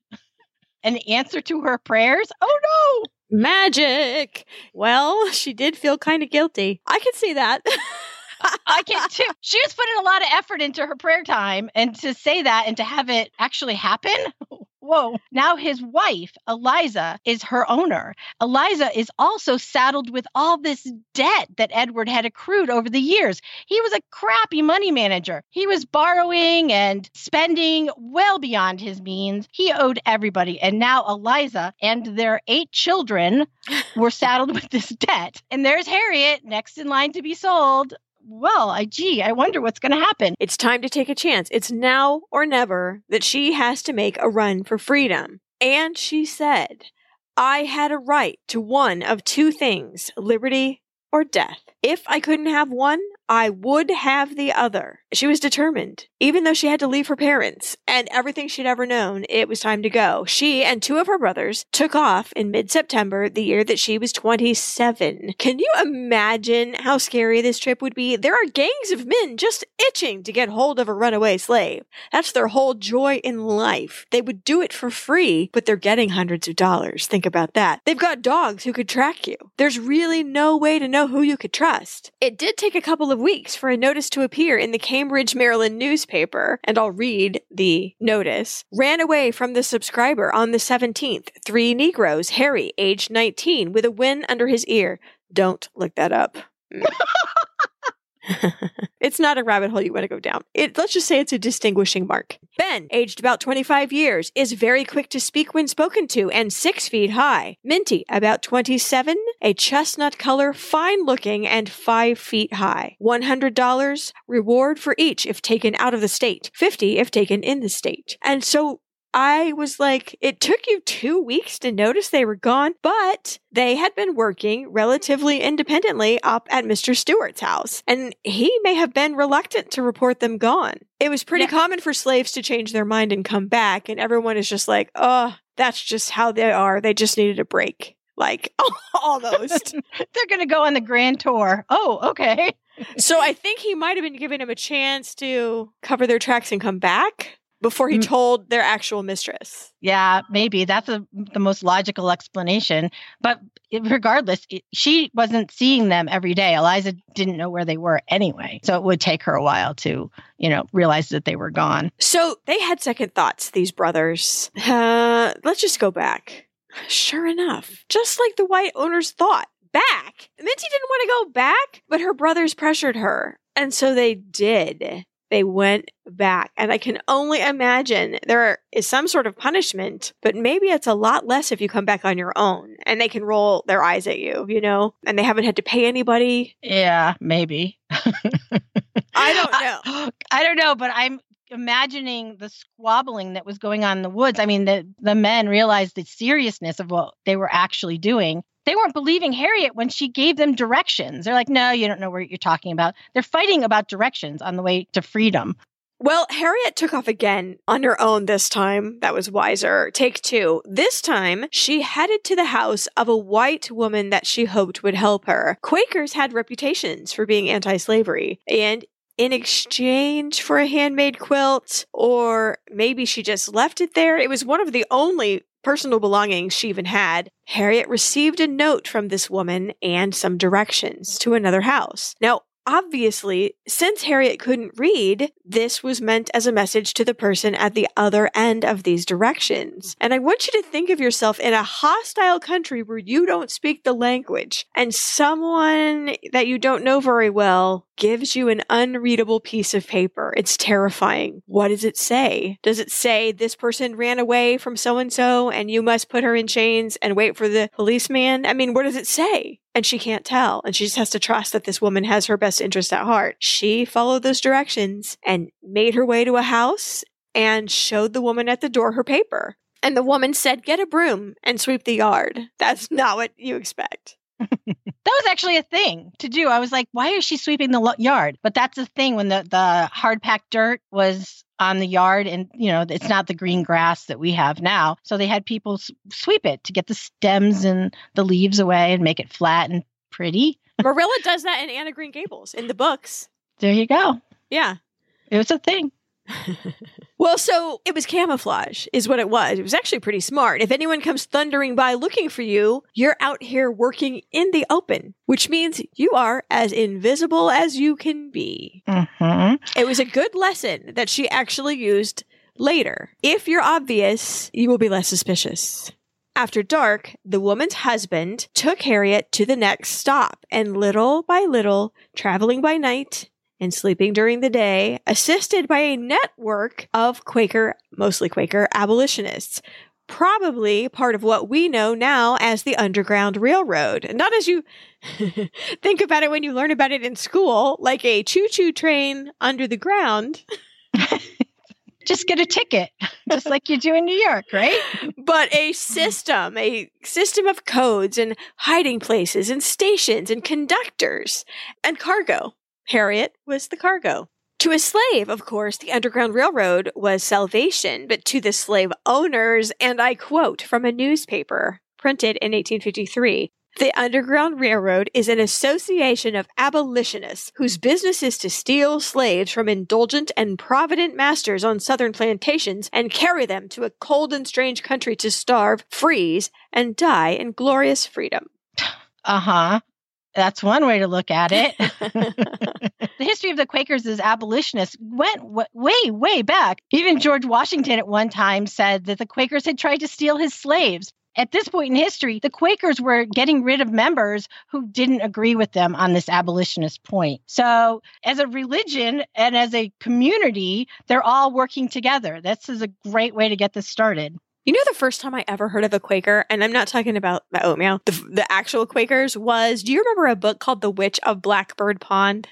An answer to her prayers? Oh no! Magic! Well, she did feel kind of guilty. I can see that. I can too. She was putting a lot of effort into her prayer time, and to say that and to have it actually happen, whoa. Now his wife, Eliza, is her owner. Eliza is also saddled with all this debt that Edward had accrued over the years. He was a crappy money manager. He was borrowing and spending well beyond his means. He owed everybody. And now Eliza and their eight children were saddled with this debt. And there's Harriet next in line to be sold well, I gee, I wonder what's going to happen. It's time to take a chance. It's now or never that she has to make a run for freedom. And she said, I had a right to one of two things liberty or death. If I couldn't have one, I would have the other. She was determined. Even though she had to leave her parents and everything she'd ever known, it was time to go. She and two of her brothers took off in mid September, the year that she was 27. Can you imagine how scary this trip would be? There are gangs of men just itching to get hold of a runaway slave. That's their whole joy in life. They would do it for free, but they're getting hundreds of dollars. Think about that. They've got dogs who could track you. There's really no way to know who you could trust. It did take a couple of weeks for a notice to appear in the Cambridge, Maryland newspaper, and I'll read the notice. Ran away from the subscriber on the 17th. Three Negroes, Harry, age 19, with a wen under his ear. Don't look that up. Mm. it's not a rabbit hole you want to go down. It, let's just say it's a distinguishing mark. Ben, aged about 25 years, is very quick to speak when spoken to and six feet high. Minty, about 27, a chestnut color, fine looking, and five feet high. $100 reward for each if taken out of the state, 50 if taken in the state. And so I was like, it took you two weeks to notice they were gone, but they had been working relatively independently up at Mr. Stewart's house, and he may have been reluctant to report them gone. It was pretty Yeah. common for slaves to change their mind and come back, and everyone is just like, oh, that's just how they are. They just needed a break. Like, almost. They're going to go on the grand tour. Oh, okay. so I think he might have been giving him a chance to cover their tracks and come back before he Mm. told their actual mistress. Yeah, maybe that's a, the most logical explanation. But regardless, it, she wasn't seeing them every day. Eliza didn't know where they were anyway. So it would take her a while to, you know, realize that they were gone. So they had second thoughts, these brothers. Uh, let's just go back. Sure enough, just like the white owners thought, back. Minty didn't want to go back, but her brothers pressured her. And so they did. They went back. And I can only imagine there is some sort of punishment, but maybe it's a lot less if you come back on your own and they can roll their eyes at you, you know, and they haven't had to pay anybody. Yeah, maybe. I don't know. I don't know, but I'm imagining the squabbling that was going on in the woods. I mean, the the men realized the seriousness of what they were actually doing. They weren't believing Harriet when she gave them directions. They're like, "No, you don't know what you're talking about." They're fighting about directions on the way to freedom. Well, Harriet took off again on her own this time. That was wiser. Take two. This time, she headed to the house of a white woman that she hoped would help her. Quakers had reputations for being anti slavery, and in exchange for a handmade quilt, or maybe she just left it there, it was one of the only personal belongings she even had. Harriet received a note from this woman and some directions to another house. Now, Obviously, since Harriet couldn't read, this was meant as a message to the person at the other end of these directions. And I want you to think of yourself in a hostile country where you don't speak the language and someone that you don't know very well gives you an unreadable piece of paper. It's terrifying. What does it say? Does it say this person ran away from so and so and you must put her in chains and wait for the policeman? I mean, what does it say? And she can't tell. And she just has to trust that this woman has her best interest at heart. She followed those directions and made her way to a house and showed the woman at the door her paper. And the woman said, Get a broom and sweep the yard. That's not what you expect. That was actually a thing to do. I was like, why is she sweeping the lo- yard? But that's a thing when the, the hard packed dirt was on the yard and, you know, it's not the green grass that we have now. So they had people s- sweep it to get the stems and the leaves away and make it flat and pretty. Marilla does that in Anne of Green Gables in the books. There you go. Yeah. It was a thing. Well, so it was camouflage, is what it was. It was actually pretty smart. If anyone comes thundering by looking for you, you're out here working in the open, which means you are as invisible as you can be. Mm-hmm. It was a good lesson that she actually used later. If you're obvious, you will be less suspicious. After dark, the woman's husband took Harriet to the next stop, and little by little, traveling by night and sleeping during the day, assisted by a network of Quaker, mostly Quaker, abolitionists. Probably part of what we know now as the Underground Railroad. Not as you think about it when you learn about it in school, like a choo choo train under the ground. Just get a ticket, just like you do in New York, right? but a system, a system of codes and hiding places and stations and conductors and cargo. Harriet was the cargo. To a slave, of course, the Underground Railroad was salvation, but to the slave owners, and I quote from a newspaper printed in 1853, the Underground Railroad is an association of abolitionists whose business is to steal slaves from indulgent and provident masters on southern plantations and carry them to a cold and strange country to starve, freeze, and die in glorious freedom. Uh huh. That's one way to look at it. the history of the Quakers as abolitionists went w- way, way back. Even George Washington at one time said that the Quakers had tried to steal his slaves. At this point in history, the Quakers were getting rid of members who didn't agree with them on this abolitionist point. So, as a religion and as a community, they're all working together. This is a great way to get this started. You know, the first time I ever heard of a Quaker, and I'm not talking about the oatmeal, the, the actual Quakers was, do you remember a book called The Witch of Blackbird Pond?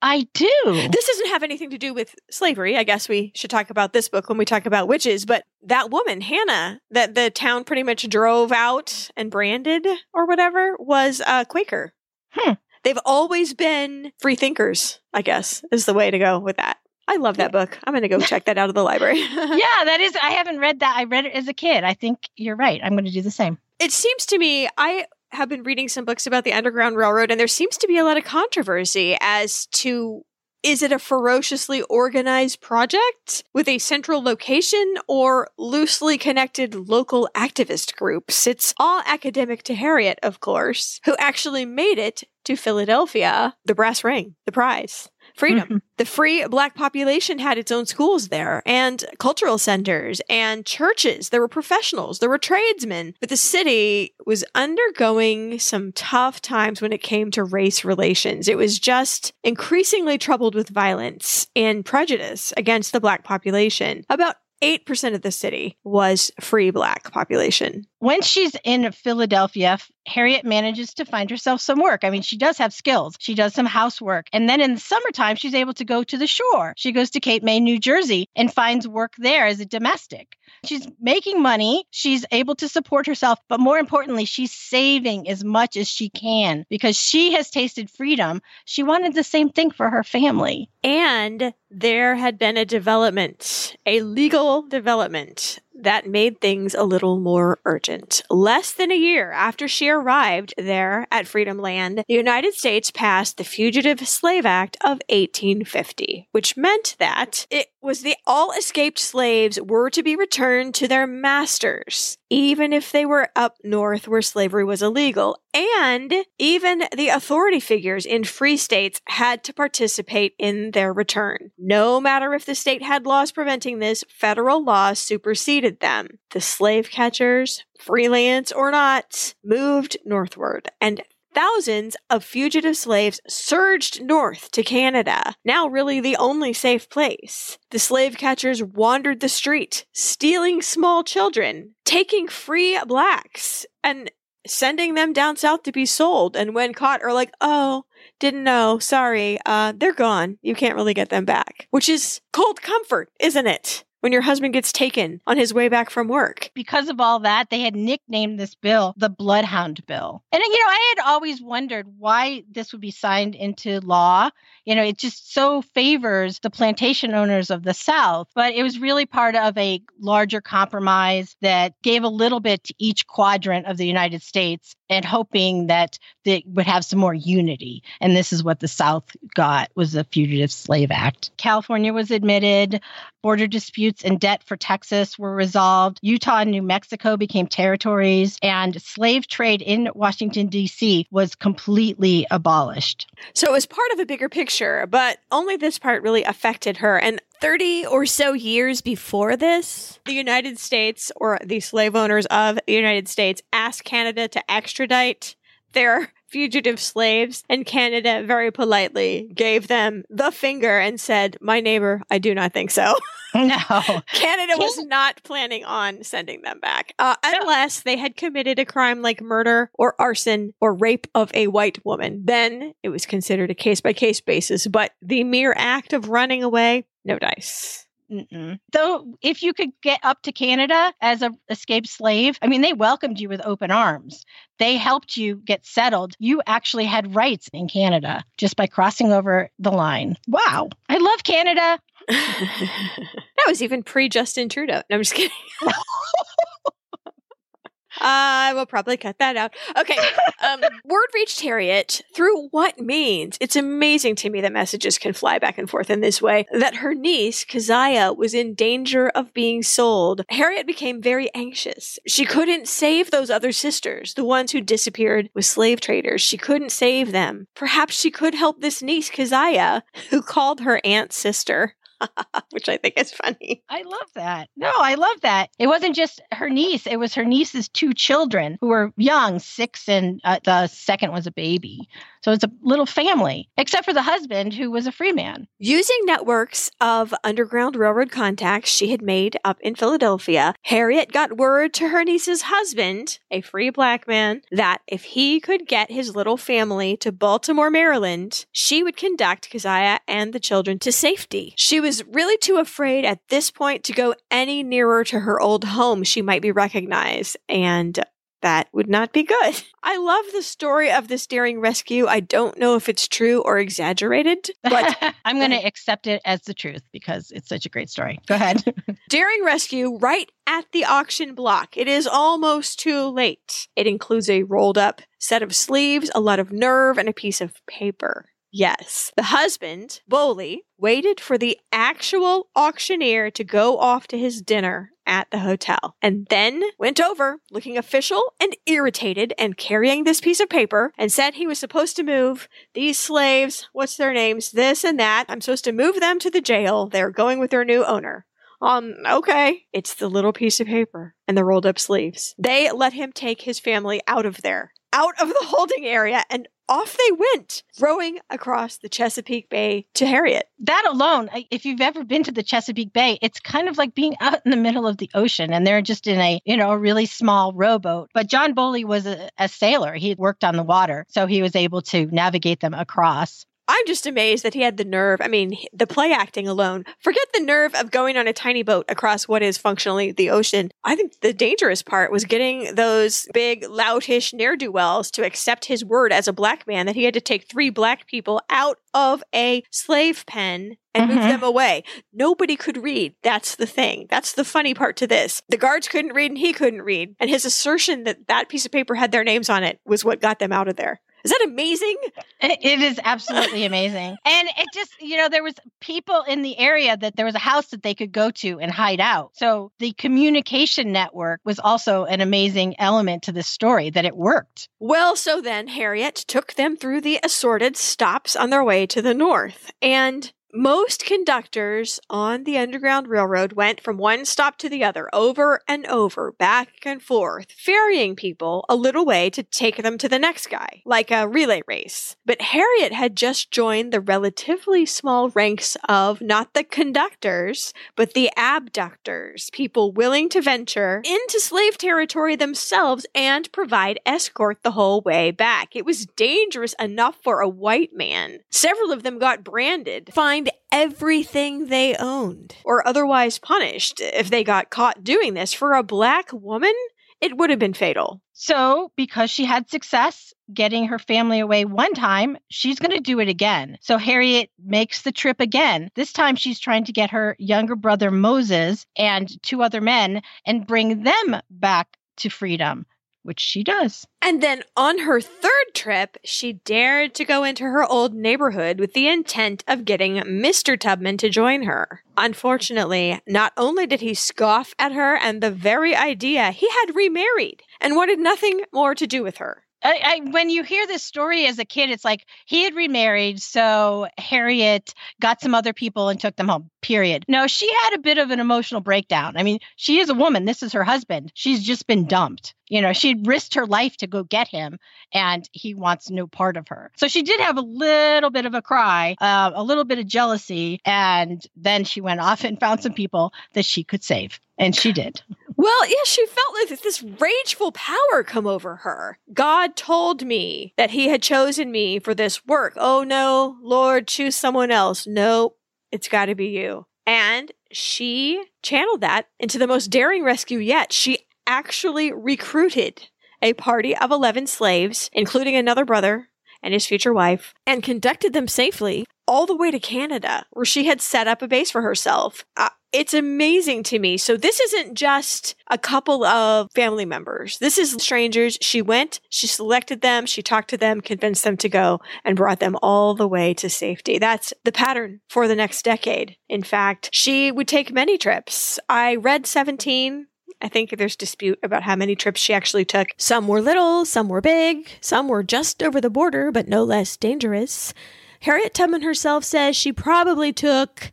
I do. This doesn't have anything to do with slavery. I guess we should talk about this book when we talk about witches, but that woman, Hannah, that the town pretty much drove out and branded or whatever, was a Quaker. Hmm. They've always been free thinkers, I guess, is the way to go with that. I love that book. I'm going to go check that out of the library. yeah, that is. I haven't read that. I read it as a kid. I think you're right. I'm going to do the same. It seems to me, I have been reading some books about the Underground Railroad, and there seems to be a lot of controversy as to is it a ferociously organized project with a central location or loosely connected local activist groups? It's all academic to Harriet, of course, who actually made it to Philadelphia, the brass ring, the prize freedom. Mhm. The free black population had its own schools there and cultural centers and churches. There were professionals, there were tradesmen. But the city was undergoing some tough times when it came to race relations. It was just increasingly troubled with violence and prejudice against the black population. About 8% of the city was free black population. When she's in Philadelphia, Harriet manages to find herself some work. I mean, she does have skills. She does some housework. And then in the summertime, she's able to go to the shore. She goes to Cape May, New Jersey, and finds work there as a domestic. She's making money. She's able to support herself. But more importantly, she's saving as much as she can because she has tasted freedom. She wanted the same thing for her family. And there had been a development, a legal development that made things a little more urgent. Less than a year after she arrived there at Freedom Land, the United States passed the Fugitive Slave Act of 1850, which meant that it was the all escaped slaves were to be returned to their masters, even if they were up north where slavery was illegal. And even the authority figures in free states had to participate in their return. No matter if the state had laws preventing this, federal laws superseded them. The slave catchers, freelance or not, moved northward and Thousands of fugitive slaves surged north to Canada, now really the only safe place. The slave catchers wandered the street, stealing small children, taking free blacks, and sending them down south to be sold. And when caught, are like, oh, didn't know, sorry, uh, they're gone. You can't really get them back. Which is cold comfort, isn't it? When your husband gets taken on his way back from work. Because of all that, they had nicknamed this bill the Bloodhound Bill. And, you know, I had always wondered why this would be signed into law. You know, it just so favors the plantation owners of the South, but it was really part of a larger compromise that gave a little bit to each quadrant of the United States and hoping that they would have some more unity. And this is what the South got was the Fugitive Slave Act. California was admitted, border disputes and debt for Texas were resolved. Utah and New Mexico became territories, and slave trade in Washington, D.C. was completely abolished. So it was part of a bigger picture, but only this part really affected her. And 30 or so years before this, the United States or the slave owners of the United States asked Canada to extradite their fugitive slaves, and Canada very politely gave them the finger and said, My neighbor, I do not think so. No. Canada was not planning on sending them back uh, unless they had committed a crime like murder or arson or rape of a white woman. Then it was considered a case by case basis. But the mere act of running away, no dice. Mm-mm. Though, if you could get up to Canada as a escaped slave, I mean, they welcomed you with open arms. They helped you get settled. You actually had rights in Canada just by crossing over the line. Wow. I love Canada. that was even pre Justin Trudeau. No, I'm just kidding. I will probably cut that out. Okay. Um, word reached Harriet through what means? It's amazing to me that messages can fly back and forth in this way. That her niece, Keziah, was in danger of being sold. Harriet became very anxious. She couldn't save those other sisters, the ones who disappeared with slave traders. She couldn't save them. Perhaps she could help this niece, Keziah, who called her aunt sister. which I think is funny. I love that. No, I love that. It wasn't just her niece, it was her niece's two children who were young, six, and uh, the second was a baby. So it's a little family, except for the husband who was a free man. Using networks of Underground Railroad contacts she had made up in Philadelphia, Harriet got word to her niece's husband, a free black man, that if he could get his little family to Baltimore, Maryland, she would conduct Keziah and the children to safety. She was really too afraid at this point to go any nearer to her old home. She might be recognized. And that would not be good. I love the story of this daring rescue. I don't know if it's true or exaggerated, but I'm going to accept it as the truth because it's such a great story. Go ahead. daring rescue right at the auction block. It is almost too late. It includes a rolled up set of sleeves, a lot of nerve, and a piece of paper. Yes. The husband, Bowley, waited for the actual auctioneer to go off to his dinner at the hotel and then went over looking official and irritated and carrying this piece of paper and said he was supposed to move these slaves, what's their names, this and that. I'm supposed to move them to the jail. They're going with their new owner. Um, okay. It's the little piece of paper and the rolled up sleeves. They let him take his family out of there, out of the holding area and off they went, rowing across the Chesapeake Bay to Harriet. That alone, if you've ever been to the Chesapeake Bay, it's kind of like being out in the middle of the ocean and they're just in a, you know, a really small rowboat. But John Bowley was a, a sailor. He worked on the water, so he was able to navigate them across. I'm just amazed that he had the nerve. I mean, the play acting alone. Forget the nerve of going on a tiny boat across what is functionally the ocean. I think the dangerous part was getting those big, loutish ne'er do wells to accept his word as a black man that he had to take three black people out of a slave pen and mm-hmm. move them away. Nobody could read. That's the thing. That's the funny part to this. The guards couldn't read and he couldn't read. And his assertion that that piece of paper had their names on it was what got them out of there. Is that amazing? It is absolutely amazing. And it just, you know, there was people in the area that there was a house that they could go to and hide out. So the communication network was also an amazing element to this story that it worked. Well, so then Harriet took them through the assorted stops on their way to the north. And most conductors on the Underground Railroad went from one stop to the other, over and over, back and forth, ferrying people a little way to take them to the next guy, like a relay race. But Harriet had just joined the relatively small ranks of not the conductors, but the abductors, people willing to venture into slave territory themselves and provide escort the whole way back. It was dangerous enough for a white man. Several of them got branded, fined everything they owned or otherwise punished if they got caught doing this. For a black woman, it would have been fatal. So, because she had success getting her family away one time, she's going to do it again. So, Harriet makes the trip again. This time, she's trying to get her younger brother Moses and two other men and bring them back to freedom which she does. And then on her third trip, she dared to go into her old neighborhood with the intent of getting Mr. Tubman to join her. Unfortunately, not only did he scoff at her and the very idea, he had remarried and wanted nothing more to do with her. I, I, when you hear this story as a kid, it's like he had remarried, so Harriet got some other people and took them home. Period. No, she had a bit of an emotional breakdown. I mean, she is a woman. This is her husband. She's just been dumped. You know, she risked her life to go get him, and he wants no part of her. So she did have a little bit of a cry, uh, a little bit of jealousy, and then she went off and found some people that she could save, and she did. Well, yeah, she felt like this rageful power come over her. God told me that he had chosen me for this work. Oh no, Lord, choose someone else. Nope, it's got to be you. And she channeled that into the most daring rescue yet. She actually recruited a party of 11 slaves, including another brother and his future wife, and conducted them safely all the way to Canada, where she had set up a base for herself. It's amazing to me. So this isn't just a couple of family members. This is strangers. She went, she selected them, she talked to them, convinced them to go, and brought them all the way to safety. That's the pattern for the next decade. In fact, she would take many trips. I read 17 I think there's dispute about how many trips she actually took. Some were little, some were big, some were just over the border, but no less dangerous. Harriet Tubman herself says she probably took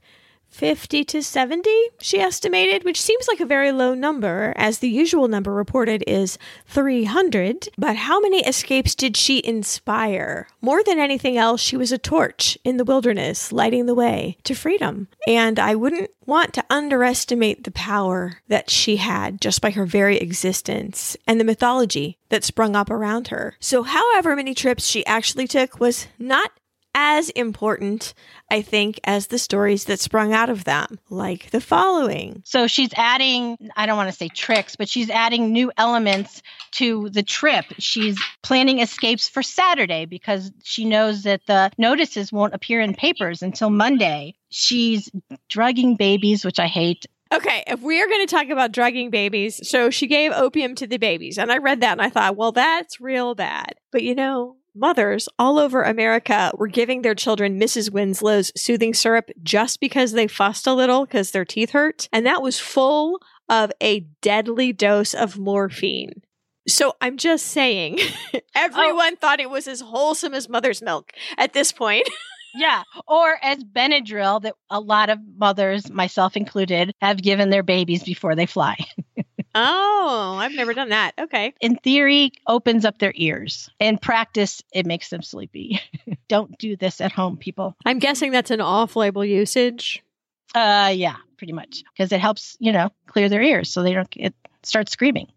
50 to 70, she estimated, which seems like a very low number, as the usual number reported is 300. But how many escapes did she inspire? More than anything else, she was a torch in the wilderness, lighting the way to freedom. And I wouldn't want to underestimate the power that she had just by her very existence and the mythology that sprung up around her. So, however many trips she actually took was not as important, I think, as the stories that sprung out of them, like the following. So she's adding, I don't want to say tricks, but she's adding new elements to the trip. She's planning escapes for Saturday because she knows that the notices won't appear in papers until Monday. She's drugging babies, which I hate. Okay, if we are going to talk about drugging babies, so she gave opium to the babies. And I read that and I thought, well, that's real bad. But you know, mothers all over America were giving their children Mrs. Winslow's soothing syrup just because they fussed a little because their teeth hurt. And that was full of a deadly dose of morphine. So I'm just saying, everyone oh. thought it was as wholesome as mother's milk at this point. yeah. Or as Benadryl, that a lot of mothers, myself included, have given their babies before they fly. oh, I've never done that. Okay. In theory, opens up their ears. In practice, it makes them sleepy. Don't do this at home, people. I'm guessing that's an off label usage. Uh, yeah, pretty much. Because it helps, you know, clear their ears so they don't get, start screaming.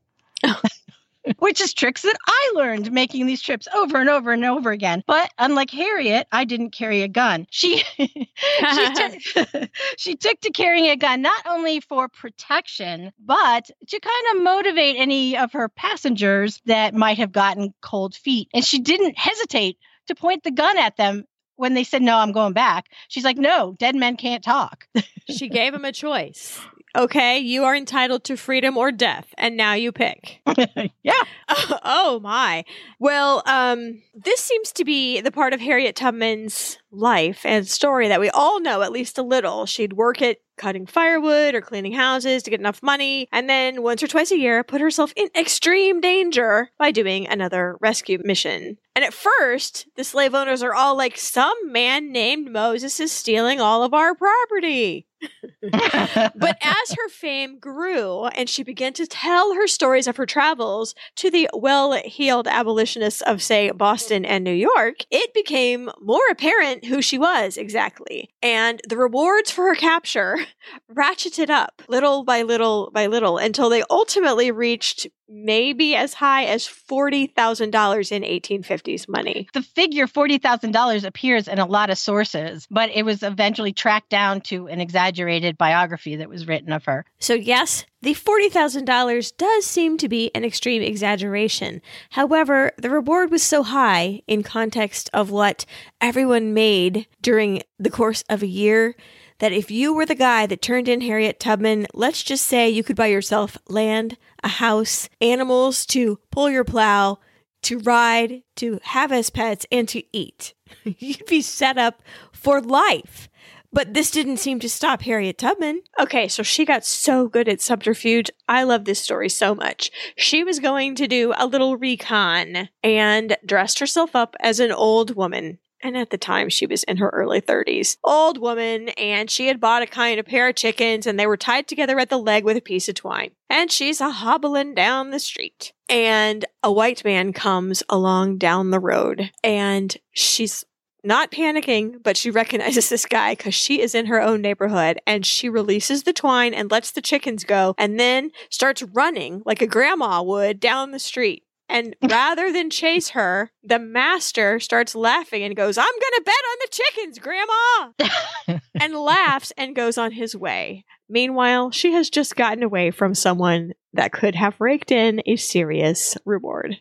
Which is tricks that I learned making these trips over and over and over again. But unlike Harriet, I didn't carry a gun. She she, took, she took to carrying a gun not only for protection, but to kind of motivate any of her passengers that might have gotten cold feet. And she didn't hesitate to point the gun at them when they said no i'm going back she's like no dead men can't talk she gave him a choice okay, you are entitled to freedom or death, and now you pick. yeah. oh my. Well, um, this seems to be the part of Harriet Tubman's life and story that we all know at least a little. She'd work at cutting firewood or cleaning houses to get enough money, and then once or twice a year put herself in extreme danger by doing another rescue mission. And at first, the slave owners are all like, some man named Moses is stealing all of our property. but as her fame grew and she began to tell her stories of her travels to the well heeled abolitionists of, say, Boston and New York, it became more apparent who she was exactly. And the rewards for her capture ratcheted up little by little by little until they ultimately reached maybe as high as $40,000 in 1850s money. The figure $40,000 appears in a lot of sources, but it was eventually tracked down to an exaggerated biography that was written of her. So, yes, the $40,000 does seem to be an extreme exaggeration. However, the reward was so high in context of what everyone made during the course of a year that if you were the guy that turned in Harriet Tubman, let's just say you could buy yourself land, a house, animals to pull your plow, to ride, to have as pets, and to eat. You'd be set up for life. But this didn't seem to stop Harriet Tubman. Okay, so she got so good at subterfuge. I love this story so much. She was going to do a little recon and dressed herself up as an old woman. And at the time, she was in her early 30s. Old woman, and she had bought a kind of pair of chickens, and they were tied together at the leg with a piece of twine. And she's a hobbling down the street. And a white man comes along down the road, and she's not panicking, but she recognizes this guy because she is in her own neighborhood and she releases the twine and lets the chickens go and then starts running like a grandma would down the street. And rather than chase her, the master starts laughing and goes, I'm going to bet on the chickens, Grandma! and laughs and goes on his way. Meanwhile, she has just gotten away from someone that could have raked in a serious reward.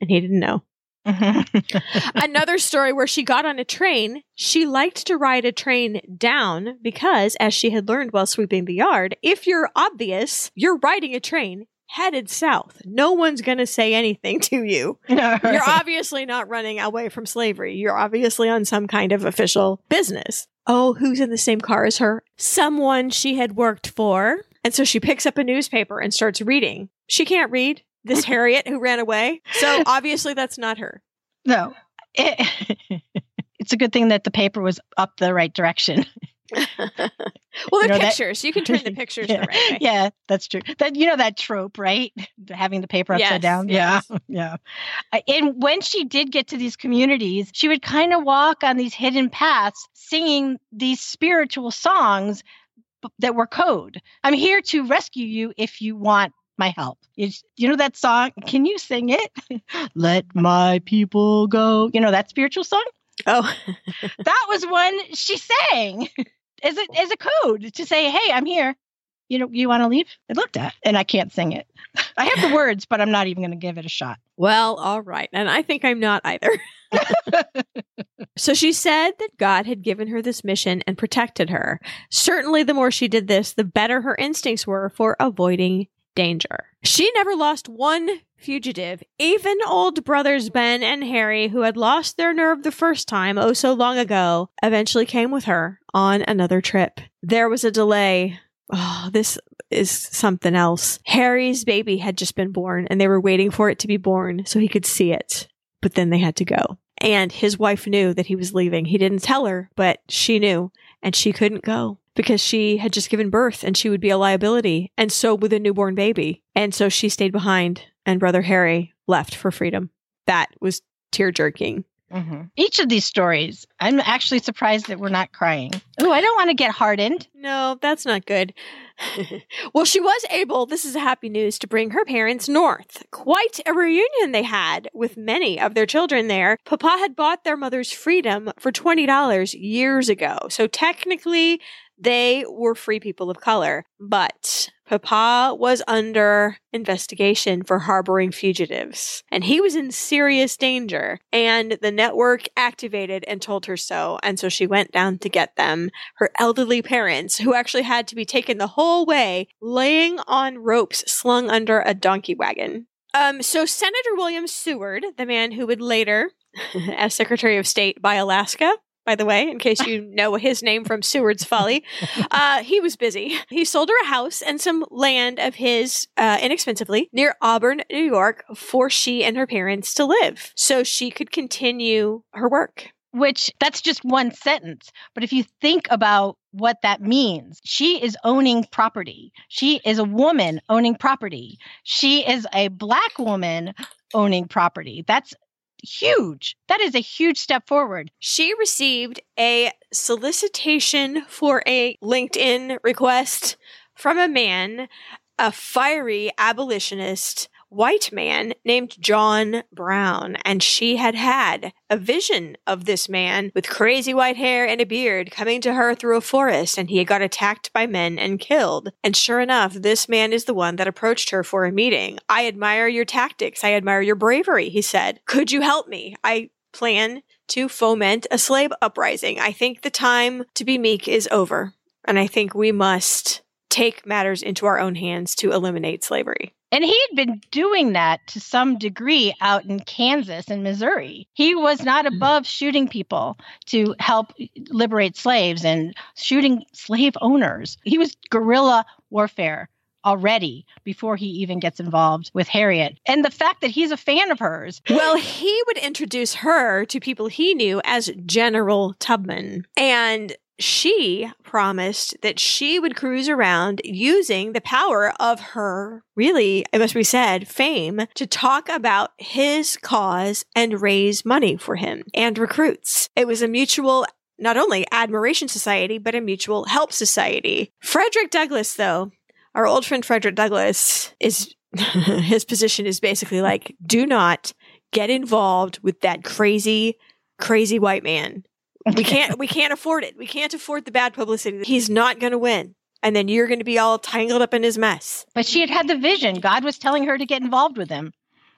And he didn't know. Another story where she got on a train. She liked to ride a train down because, as she had learned while sweeping the yard, if you're obvious, you're riding a train headed south. No one's going to say anything to you. You're obviously not running away from slavery. You're obviously on some kind of official business. Oh, who's in the same car as her? Someone she had worked for. And so she picks up a newspaper and starts reading. She can't read this Harriet who ran away. So obviously that's not her. No. It, it's a good thing that the paper was up the right direction. well, they're You know, that- pictures. you can turn the pictures yeah. the right way. Yeah, that's true. That you know that trope, right? Having the paper upside Yes, down. yes. Yeah, yeah. And when she did get to these communities, she would kind of walk on these hidden paths, singing these spiritual songs that were code. I'm here to rescue you if you want my help. It's, you know that song? Can you sing it? Let my people go. You know that spiritual song? Oh, that was one she sang as a as a code to say, "Hey, I'm here. You know, you want to leave?" I looked at, and I can't sing it. I have the words, but I'm not even going to give it a shot. well, all right. And I think I'm not either. so she said that God had given her this mission and protected her. Certainly, the more she did this, the better her instincts were for avoiding danger. She never lost one fugitive. Even old brothers Ben and Harry, who had lost their nerve the first time oh so long ago, eventually came with her on another trip. There was a delay. Oh, this is something else. Harry's baby had just been born and they were waiting for it to be born so he could see it. But then they had to go. And his wife knew that he was leaving. He didn't tell her, but she knew and she couldn't go because she had just given birth and she would be a liability. And so would a newborn baby. And so she stayed behind and brother Harry left for freedom. That was tear jerking. Mm-hmm. Each of these stories, I'm actually surprised that we're not crying. Oh, I don't want to get hardened. No, that's not good. well, she was able, this is happy news, to bring her parents north. Quite a reunion they had with many of their children there. Papa had bought their mother's freedom for $20 years ago. So technically, they were free people of color, but Papa was under investigation for harboring fugitives, and he was in serious danger. And the network activated and told her so, and so she went down to get them. Her elderly parents, who actually had to be taken the whole way, laying on ropes slung under a donkey wagon. Um, so Senator William Seward, the man who would later, as Secretary of State, buy Alaska, by the way, in case you know his name from Seward's Folly. Uh, he was busy. He sold her a house and some land of his uh, inexpensively near Auburn, New York, for she and her parents to live so she could continue her work. Which that's just one sentence. But if you think about what that means, she is owning property. She is a woman owning property. She is a black woman owning property. That's huge. That is a huge step forward. She received a solicitation for a LinkedIn request from a man, a fiery abolitionist white man named John Brown. And she had had a vision of this man with crazy white hair and a beard coming to her through a forest, and he had got attacked by men and killed. And sure enough, this man is the one that approached her for a meeting. I admire your tactics. I admire your bravery, he said. Could you help me? I plan to foment a slave uprising. I think the time to be meek is over. And I think we must take matters into our own hands to eliminate slavery. And he had been doing that to some degree out in Kansas and Missouri. He was not Mm-hmm. above shooting people to help liberate slaves and shooting slave owners. He was guerrilla warfare already before he even gets involved with Harriet. And the fact that he's a fan of hers. Well, he would introduce her to people he knew as General Tubman. And she promised that she would cruise around using the power of her, really, it must be said, fame to talk about his cause and raise money for him and recruits. It was a mutual not only admiration society, but a mutual help society. Frederick Douglass, though, our old friend Frederick Douglass, is his position is basically like, do not get involved with that crazy, crazy white man. We can't we can't afford it. We can't afford the bad publicity. He's not gonna win. And then you're gonna be all tangled up in his mess. But she had had the vision. God was telling her to get involved with him.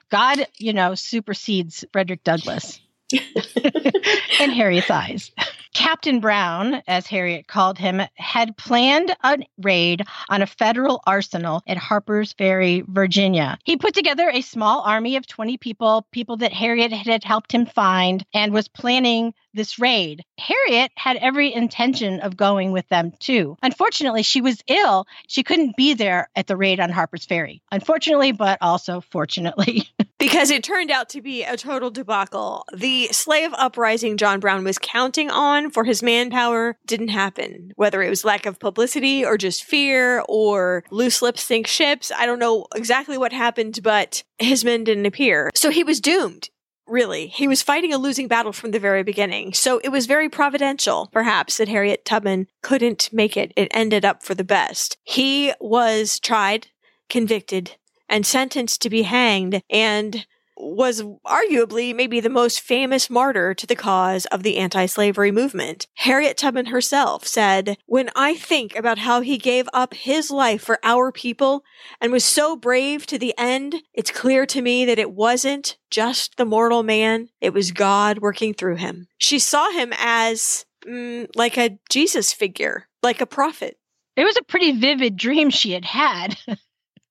God, you know, supersedes Frederick Douglass in Harriet's eyes. Captain Brown, as Harriet called him, had planned a raid on a federal arsenal at Harper's Ferry, Virginia. He put together a small army of 20 people, people that Harriet had helped him find, and was planning this raid. Harriet had every intention of going with them too. Unfortunately, she was ill. She couldn't be there at the raid on Harper's Ferry. Unfortunately, but also fortunately. Because it turned out to be a total debacle. The slave uprising John Brown was counting on for his manpower didn't happen. Whether it was lack of publicity or just fear or loose lips sink ships, I don't know exactly what happened, but his men didn't appear. So he was doomed. Really, he was fighting a losing battle from the very beginning. So it was very providential, perhaps, that Harriet Tubman couldn't make it. It ended up for the best. He was tried, convicted, and sentenced to be hanged and was arguably maybe the most famous martyr to the cause of the anti slavery movement. Harriet Tubman herself said, When I think about how he gave up his life for our people and was so brave to the end, it's clear to me that it wasn't just the mortal man, it was God working through him. She saw him as mm, like a Jesus figure, like a prophet. it was a pretty vivid dream she had had.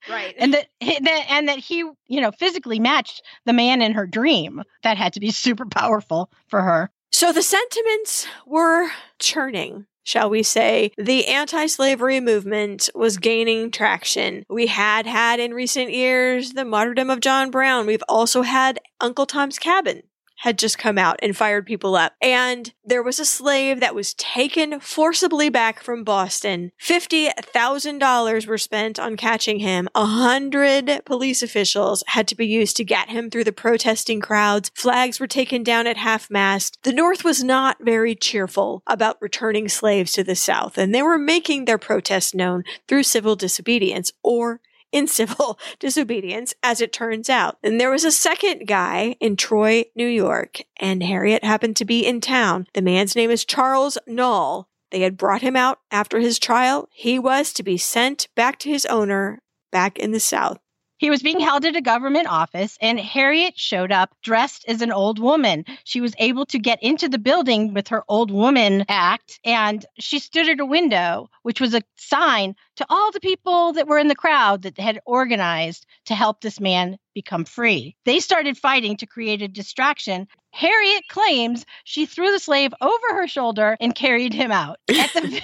Right. and that, that and that he you know physically matched the man in her dream that had to be super powerful for her So the sentiments were churning. Shall we say, the anti slavery movement was gaining traction. We had had in recent years the martyrdom of John Brown. We've also had Uncle Tom's Cabin had just come out and fired people up. And there was a slave that was taken forcibly back from Boston. $50,000 were spent on catching him. A hundred police officials had to be used to get him through the protesting crowds. Flags were taken down at half mast. The North was not very cheerful about returning slaves to the South, and they were making their protest known through civil disobedience or in civil disobedience, as it turns out. And there was a second guy in Troy, New York, and Harriet happened to be in town. The man's name is Charles Nalle. They had brought him out after his trial. He was to be sent back to his owner back in the South. He was being held at a government office and harriet showed up dressed as an old woman. She was able to get into the building with her old woman act and she stood at a window which was a sign to all the people that were in the crowd that had organized to help this man become free. They started fighting to create a distraction Harriet claims she threw the slave over her shoulder and carried him out. At the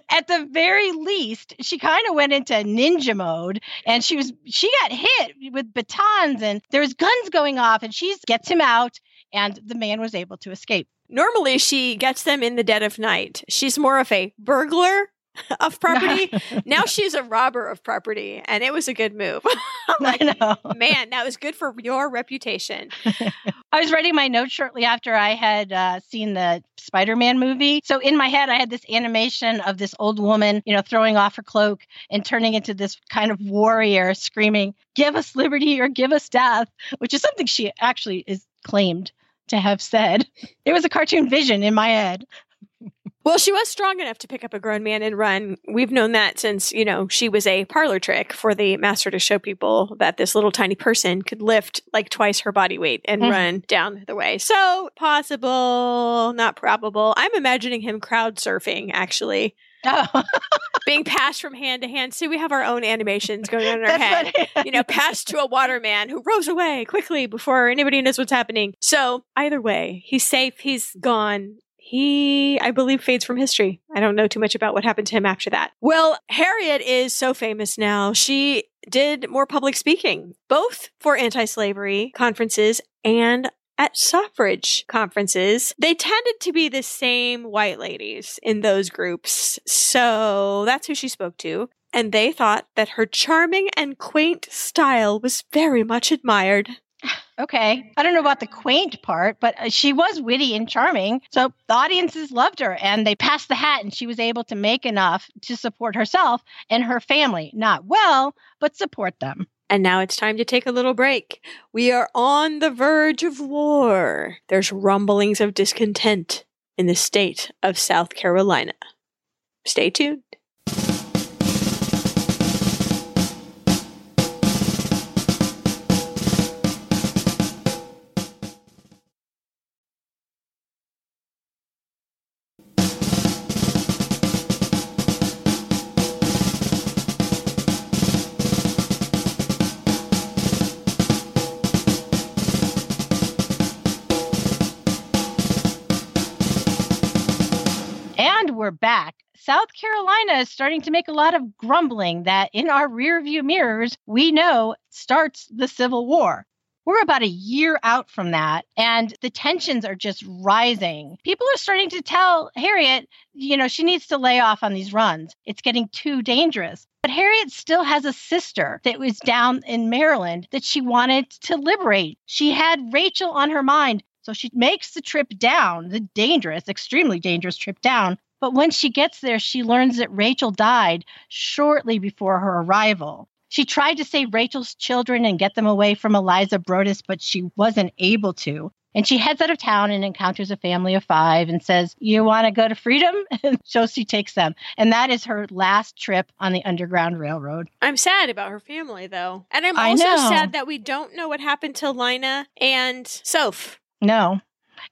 at the very least, she kind of went into ninja mode and she was she got hit with batons and there was guns going off and she gets him out and the man was able to escape. Normally, she gets them in the dead of night. She's more of a burglar of property. now she's a robber of property, and it was a good move. Like, I know. man, that was good for your reputation. I was writing my notes shortly after I had uh, seen the Spider Man movie. So in my head, I had this animation of this old woman, you know, throwing off her cloak and turning into this kind of warrior screaming, Give us liberty or give us death, which is something she actually is claimed to have said. It was a cartoon vision in my head. Well, she was strong enough to pick up a grown man and run. We've known that since, you know, she was a parlor trick for the master to show people that this little tiny person could lift like twice her body weight and Mhm. run down the way. So possible, not probable. I'm imagining him crowd surfing, actually. Oh, being passed from hand to hand. See, we have our own animations going on in our head. you know, passed to a waterman who rows away quickly before anybody knows what's happening. So, either way, he's safe, he's gone. He, I believe, fades from history. I don't know too much about what happened to him after that. Well, Harriet is so famous now. She did more public speaking, both for anti slavery conferences and at suffrage conferences. They tended to be the same white ladies in those groups. So that's who she spoke to and they thought that her charming and quaint style was very much admired. Okay. I don't know about the quaint part, but uh, she was witty and charming. So the audiences loved her and they passed the hat and she was able to make enough to support herself and her family. Not well, but support them. And now it's time to take a little break. We are on the verge of war. There's rumblings of discontent in the state of South Carolina. Stay tuned. We're back. South Carolina is starting to make a lot of grumbling that in our rearview mirrors, we know starts the Civil War. We're about a year out from that, and the tensions are just rising. People are starting to tell Harriet, you know, she needs to lay off on these runs. It's getting too dangerous. But Harriet still has a sister that was down in Maryland that she wanted to liberate. She had Rachel on her mind. So she makes the trip down, the dangerous, extremely dangerous trip down. But when she gets there, she learns that Rachel died shortly before her arrival. She tried to save Rachel's children and get them away from Eliza Brodess, but she wasn't able to. And she heads out of town and encounters a family of five and says, You want to go to freedom? And so she takes them. And that is her last trip on the Underground Railroad. I'm sad about her family, though. And I'm also sad that we don't know what happened to Linah and Soph. No,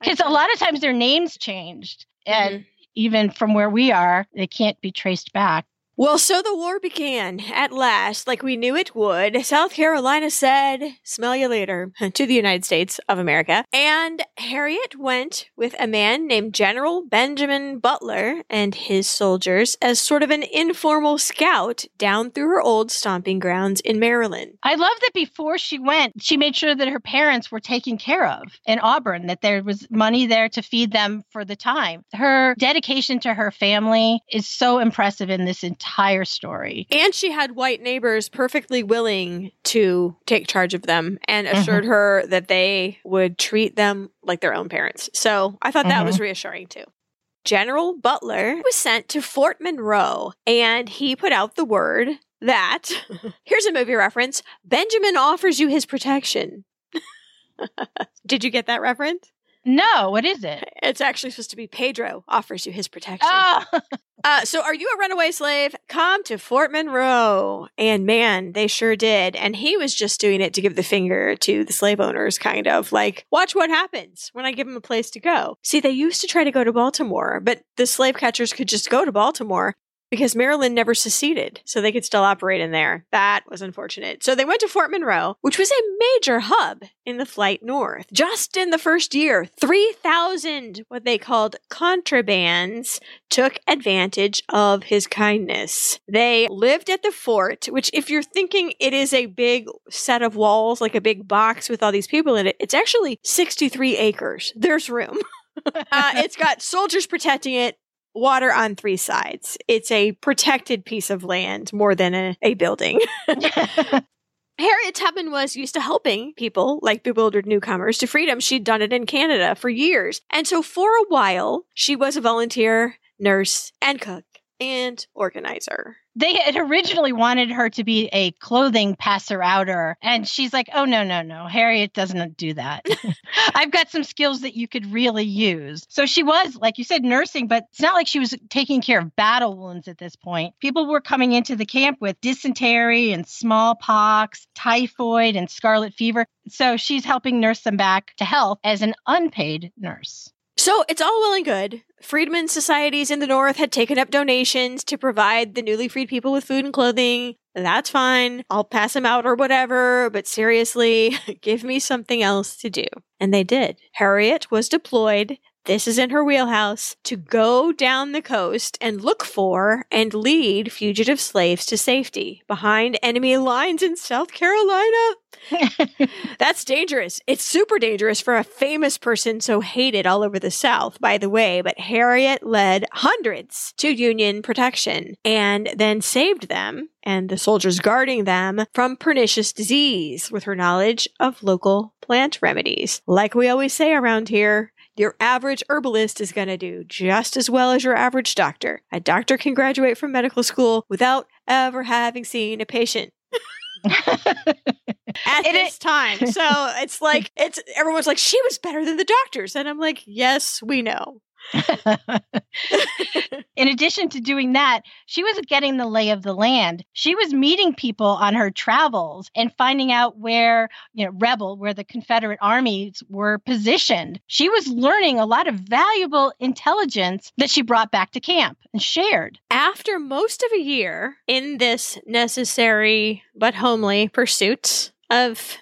because a lot of times their names changed. And Mhm. Even from where we are, they can't be traced back. Well, so the war began at last, like we knew it would. South Carolina said, smell you later, to the United States of America. And Harriet went with a man named General Benjamin Butler and his soldiers as sort of an informal scout down through her old stomping grounds in Maryland. I love that before she went, she made sure that her parents were taken care of in Auburn, that there was money there to feed them for the time. Her dedication to her family is so impressive in this entire story. And she had white neighbors perfectly willing to take charge of them and mm-hmm. assured her that they would treat them like their own parents. So I thought that was mm-hmm. reassuring too. General Butler was sent to Fort Monroe and he put out the word that here's a movie reference Benjamin offers you his protection. Did you get that reference? No, what is it? It's actually supposed to be Pedro offers you his protection. Oh, Uh, so are you a runaway slave? Come to Fort Monroe. And man, they sure did. And he was just doing it to give the finger to the slave owners, kind of like, watch what happens when I give them a place to go. See, they used to try to go to Baltimore, but the slave catchers could just go to Baltimore because Maryland never seceded, so they could still operate in there. That was unfortunate. So they went to Fort Monroe, which was a major hub in the flight north. Just in the first year, 3,000 what they called contrabands took advantage of his kindness. They lived at the fort, which, if you're thinking it is a big set of walls, like a big box with all these people in it, it's actually 63 acres. There's room. uh, it's got soldiers protecting it. Water on three sides. It's a protected piece of land more than a, a building. Harriet Tubman was used to helping people like bewildered newcomers to freedom. She'd done it in Canada for years. And so for a while, she was a volunteer nurse and cook and organizer. they had originally wanted her to be a clothing passer outer, and she's like, "Oh no, no, no, Harriet doesn't do that. I've got some skills that you could really use." So she was, like you said, nursing, but it's not like she was taking care of battle wounds at this point. People were coming into the camp with dysentery and smallpox, typhoid, and scarlet fever. So she's helping nurse them back to health as an unpaid nurse. So it's all well and good. Freedmen's societies in the North had taken up donations to provide the newly freed people with food and clothing. That's fine. I'll pass them out or whatever, but seriously, give me something else to do. And they did. Harriet was deployed this is in her wheelhouse to go down the coast and look for and lead fugitive slaves to safety behind enemy lines in South Carolina. That's dangerous. It's super dangerous for a famous person so hated all over the South, by the way. But Harriet led hundreds to Union protection and then saved them and the soldiers guarding them from pernicious disease with her knowledge of local plant remedies. Like we always say around here, your average herbalist is going to do just as well as your average doctor. A doctor can graduate from medical school without ever having seen a patient. at It this is- time. So it's like it's everyone's like she was better than the doctors and I'm like, "Yes, we know." In addition to doing that, she was getting the lay of the land. She was meeting people on her travels and finding out where, you know, rebel, where the Confederate armies were positioned. She was learning a lot of valuable intelligence that she brought back to camp and shared. After most of a year in this necessary but homely pursuit of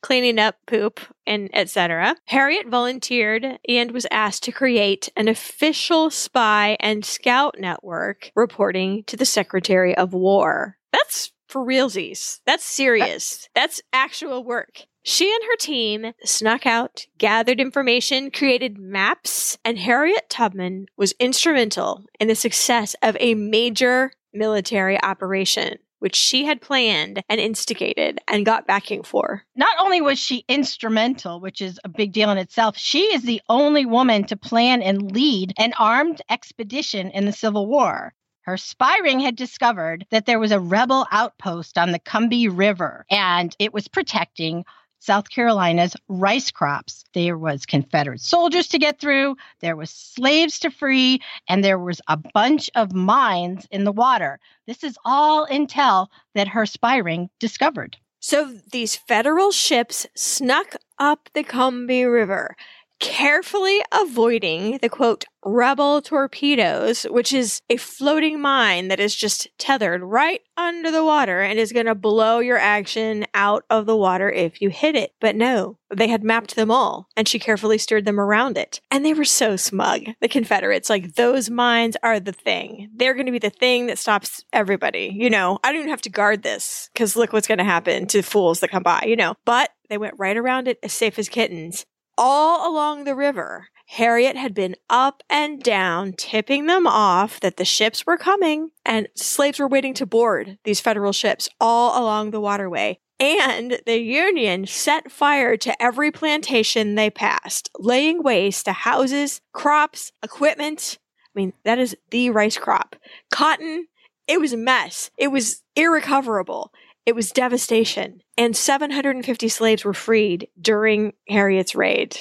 cleaning up poop and etc. Harriet volunteered and was asked to create an official spy and scout network reporting to the Secretary of War. That's for realsies. That's serious. That's actual work. She and her team snuck out, gathered information, created maps, and Harriet Tubman was instrumental in the success of a major military operation, which she had planned and instigated and got backing for. Not only was she instrumental, which is a big deal in itself, she is the only woman to plan and lead an armed expedition in the Civil War. Her spy ring had discovered that there was a rebel outpost on the Combahee River and it was protecting South Carolina's rice crops. There was Confederate soldiers to get through, there was slaves to free, and there was a bunch of mines in the water. This is all intel that her spy ring discovered. So these federal ships snuck up the Combahee River, carefully avoiding the quote rebel torpedoes, which is a floating mine that is just tethered right under the water and is going to blow your action out of the water if you hit it. But no, they had mapped them all and she carefully steered them around it. And they were so smug, the Confederates. Like, those mines are the thing. They're going to be the thing that stops everybody. You know, I don't even have to guard this because look what's going to happen to fools that come by, you know. But they went right around it as safe as kittens all along the river. Harriet had been up and down, tipping them off that the ships were coming, and slaves were waiting to board these federal ships all along the waterway. And the Union set fire to every plantation they passed, laying waste to houses, crops, equipment. I mean, that is the rice crop. Cotton, it was a mess. It was irrecoverable. It was devastation. And 750 slaves were freed during Harriet's raid.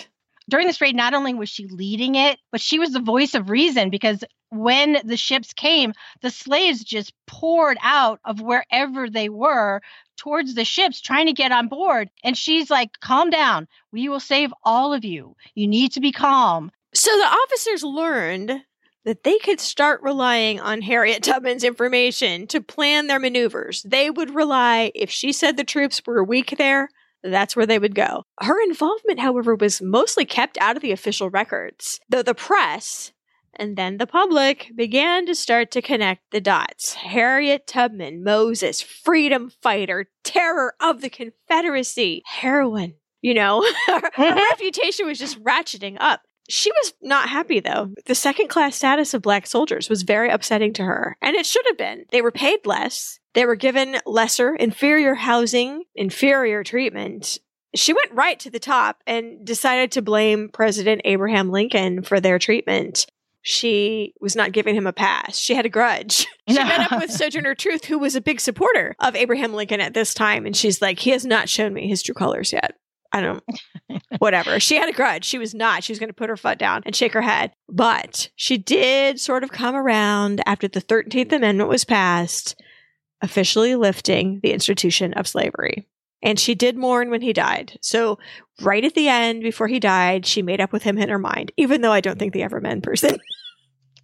During this raid, not only was she leading it, but she was the voice of reason because when the ships came, the slaves just poured out of wherever they were towards the ships trying to get on board. And she's like, calm down. We will save all of you. You need to be calm. So the officers learned that they could start relying on Harriet Tubman's information to plan their maneuvers. They would rely, if she said the troops were weak there, that's where they would go. Her involvement, however, was mostly kept out of the official records, though the press and then the public began to start to connect the dots. Harriet Tubman, Moses, freedom fighter, terror of the Confederacy, heroine. You know, her, her reputation was just ratcheting up. She was not happy though. The second class status of black soldiers was very upsetting to her, and it should have been. They were paid less, they were given lesser, inferior housing, inferior treatment. She went right to the top and decided to blame President Abraham Lincoln for their treatment. She was not giving him a pass. She had a grudge. She met up with Sojourner Truth, who was a big supporter of Abraham Lincoln at this time, and she's like, he has not shown me his true colors yet. I don't, whatever. She had a grudge. She was not. She was going to put her foot down and shake her head. But she did sort of come around after the 13th Amendment was passed, officially lifting the institution of slavery. And she did mourn when he died. So, right at the end, before he died, she made up with him in her mind, even though I don't think they ever met in person.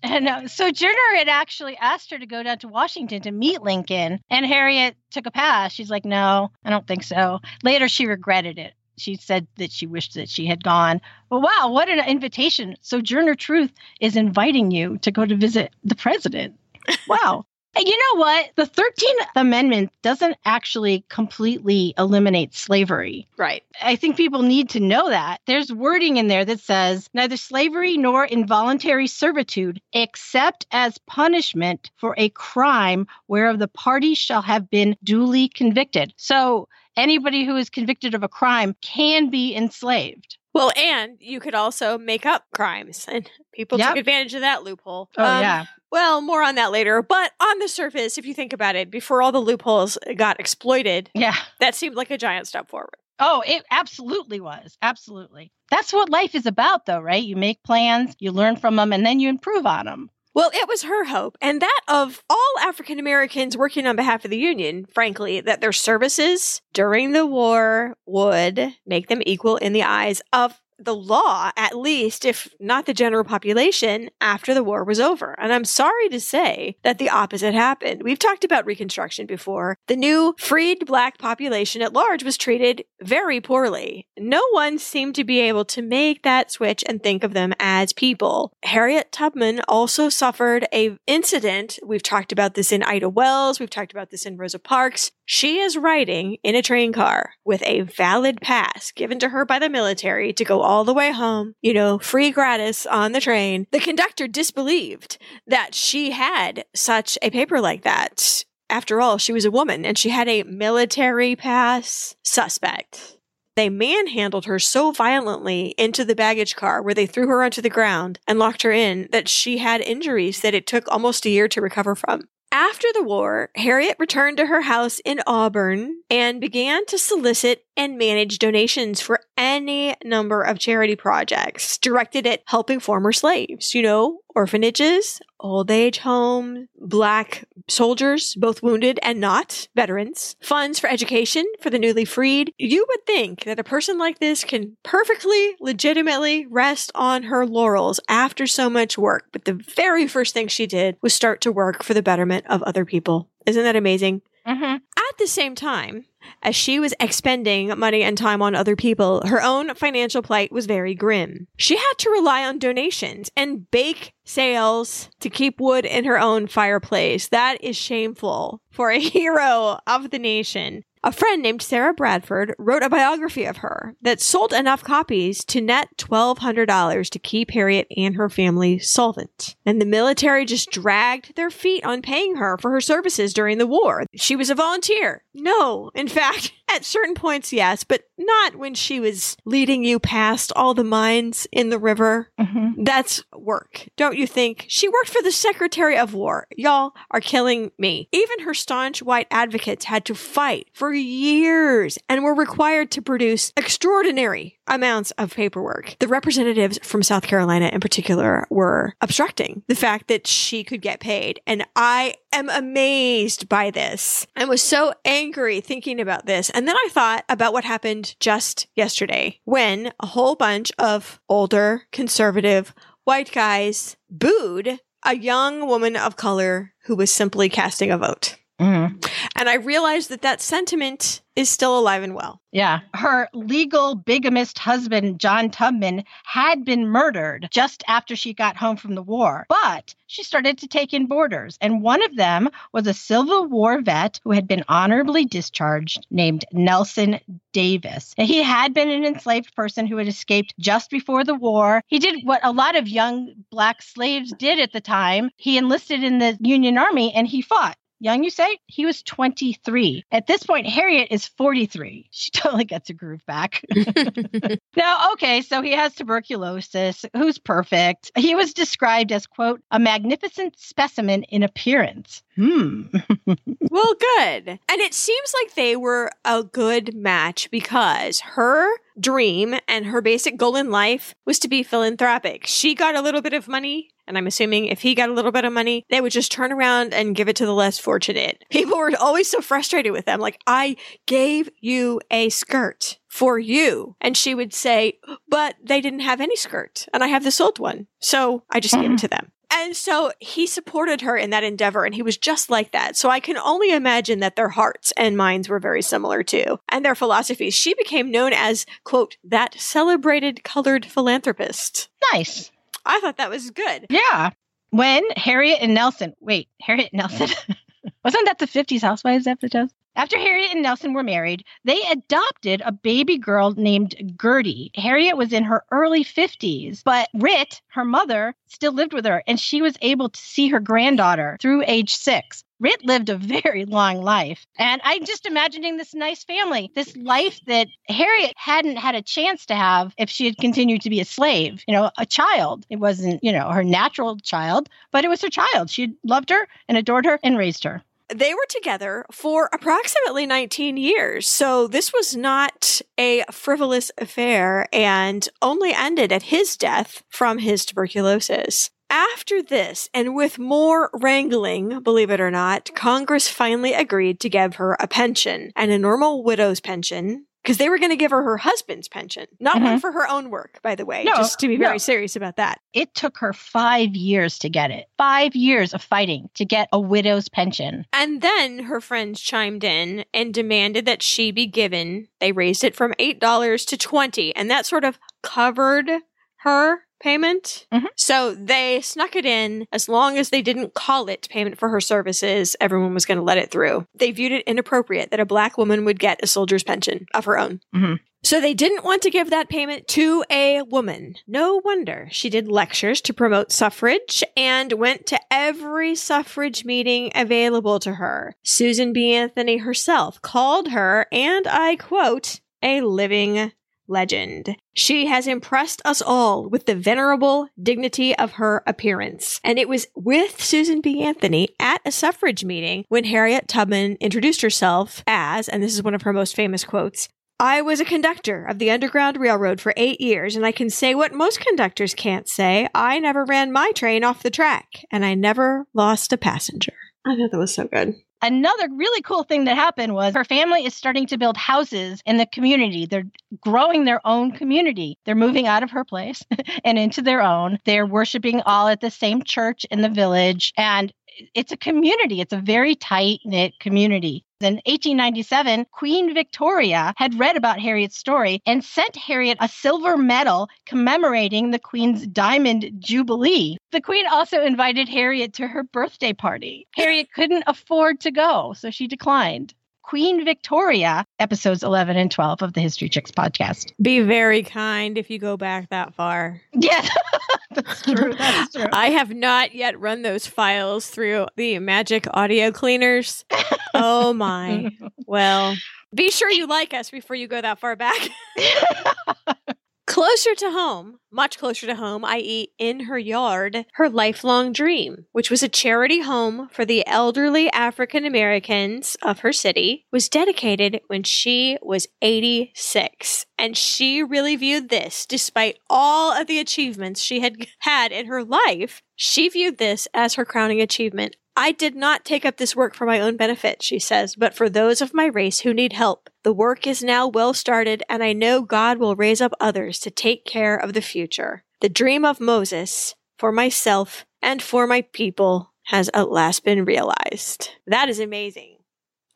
And uh, Sojourner had actually asked her to go down to Washington to meet Lincoln, and Harriet took a pass. She's like, "No, I don't think so." Later, she regretted it. She said that she wished that she had gone. But wow, what an invitation! Sojourner Truth is inviting you to go to visit the president. Wow. And you know what? The 13th Amendment doesn't actually completely eliminate slavery. Right. I think people need to know that. There's wording in there that says neither slavery nor involuntary servitude, except as punishment for a crime whereof the party shall have been duly convicted. So anybody who is convicted of a crime can be enslaved. Well, and you could also make up crimes, and people Yep. took advantage of that loophole. Oh, Um, yeah. Well, more on that later. But on the surface, if you think about it, before all the loopholes got exploited, Yeah. that seemed like a giant step forward. Oh, it absolutely was. Absolutely. That's what life is about, though, right? You make plans, you learn from them, and then you improve on them. Well, it was her hope, and that of all African Americans working on behalf of the Union, frankly, that their services during the war would make them equal in the eyes of the law, at least, if not the general population, after the war was over. And I'm sorry to say that the opposite happened. We've talked about Reconstruction before. The new freed black population at large was treated very poorly. No one seemed to be able to make that switch and think of them as people. Harriet Tubman also suffered a incident. We've talked about this in Ida Wells. We've talked about this in Rosa Parks. She is riding in a train car with a valid pass given to her by the military to go all the way home, you know, free gratis on the train. The conductor disbelieved that she had such a paper like that. After all, she was a woman and she had a military pass suspect. They manhandled her so violently into the baggage car where they threw her onto the ground and locked her in that she had injuries that it took almost a year to recover from. After the war, Harriet returned to her house in Auburn and began to solicit and manage donations for any number of charity projects directed at helping former slaves, you know, orphanages, old age homes, black soldiers, both wounded and not, veterans, funds for education for the newly freed. You would think that a person like this can perfectly, legitimately rest on her laurels after so much work, but the very first thing she did was start to work for the betterment of other people. Isn't that amazing? Mm-hmm. At the same time, as she was expending money and time on other people, her own financial plight was very grim. She had to rely on donations and bake sales to keep wood in her own fireplace. That is shameful for a hero of the nation. A friend named Sarah Bradford wrote a biography of her that sold enough copies to net $1,200 to keep Harriet and her family solvent. And the military just dragged their feet on paying her for her services during the war. She was a volunteer. No, in fact, at certain points, yes, but not when she was leading you past all the mines in the river. Mm-hmm. That's work, don't you think? She worked for the Secretary of War. Y'all are killing me. Even her staunch white advocates had to fight for years and were required to produce extraordinary amounts of paperwork. The representatives from South Carolina in particular were obstructing the fact that she could get paid. And I am amazed by this. I was so angry thinking about this. And then I thought about what happened just yesterday when a whole bunch of older, conservative, white guys booed a young woman of color who was simply casting a vote. Mm-hmm. And I realized that that sentiment is still alive and well. Yeah. Her legal bigamist husband, John Tubman, had been murdered just after she got home from the war. But she started to take in boarders. And one of them was a Civil War vet who had been honorably discharged named Nelson Davis. And he had been an enslaved person who had escaped just before the war. He did what a lot of young black slaves did at the time. He enlisted in the Union Army and he fought. Young, you say? He was 23. At this point, Harriet is 43. She totally gets a groove back. now, okay, so he has tuberculosis. Who's perfect? He was described as, quote, a magnificent specimen in appearance. Hmm. well, good. And it seems like they were a good match because her dream and her basic goal in life was to be philanthropic. She got a little bit of money and I'm assuming if he got a little bit of money, they would just turn around and give it to the less fortunate. People were always so frustrated with them. Like, I gave you a skirt for you. And she would say, but they didn't have any skirt and I have this old one. So I just mm-hmm. gave it to them. And so he supported her in that endeavor and he was just like that. So I can only imagine that their hearts and minds were very similar too. And their philosophies. She became known as, quote, that celebrated colored philanthropist. Nice. I thought that was good. Yeah. When Harriet and Nelson, wait, Harriet Nelson, wasn't that the 50s Housewives episode? After Harriet and Nelson were married, they adopted a baby girl named Gertie. Harriet was in her early 50s, but Rit, her mother, still lived with her, and she was able to see her granddaughter through age six. Rit lived a very long life. And I'm just imagining this nice family, this life that Harriet hadn't had a chance to have if she had continued to be a slave, you know, a child. It wasn't, you know, her natural child, but it was her child. She loved her and adored her and raised her they were together for approximately 19 years. So this was not a frivolous affair and only ended at his death from his tuberculosis. After this, and with more wrangling, believe it or not, Congress finally agreed to give her a pension and a normal widow's pension because they were going to give her her husband's pension, not mm-hmm. one for her own work, by the way, no, just to be very no. serious about that. It took her five years to get it. Five years of fighting to get a widow's pension. And then her friends chimed in and demanded that she be given, they raised it from $8 to 20 and that sort of covered her payment. Mm-hmm. So they snuck it in. As long as they didn't call it payment for her services, everyone was going to let it through. They viewed it inappropriate that a black woman would get a soldier's pension of her own. Mm-hmm. So they didn't want to give that payment to a woman. No wonder. She did lectures to promote suffrage and went to every suffrage meeting available to her. Susan B. Anthony herself called her, and I quote, a living legend. She has impressed us all with the venerable dignity of her appearance. And it was with Susan B. Anthony at a suffrage meeting when Harriet Tubman introduced herself as, and this is one of her most famous quotes, I was a conductor of the Underground Railroad for eight years, and I can say what most conductors can't say. I never ran my train off the track, and I never lost a passenger. I thought that was so good. Another really cool thing that happened was her family is starting to build houses in the community. They're growing their own community. They're moving out of her place and into their own. They're worshiping all at the same church in the village. And it's a community. It's a very tight knit community. In 1897, Queen Victoria had read about Harriet's story and sent Harriet a silver medal commemorating the Queen's Diamond Jubilee. The Queen also invited Harriet to her birthday party. Harriet couldn't afford to go, so she declined. Queen Victoria, episodes 11 and 12 of the History Chicks podcast. Be very kind if you go back that far. Yes, that's true. That's true. I have not yet run those files through the magic audio cleaners. oh my. Well, be sure you like us before you go that far back. Closer to home, much closer to home, i.e., in her yard, her lifelong dream, which was a charity home for the elderly African Americans of her city, was dedicated when she was 86. And she really viewed this, despite all of the achievements she had had in her life, she viewed this as her crowning achievement I did not take up this work for my own benefit, she says, but for those of my race who need help. The work is now well started, and I know God will raise up others to take care of the future. The dream of Moses, for myself and for my people, has at last been realized. That is amazing.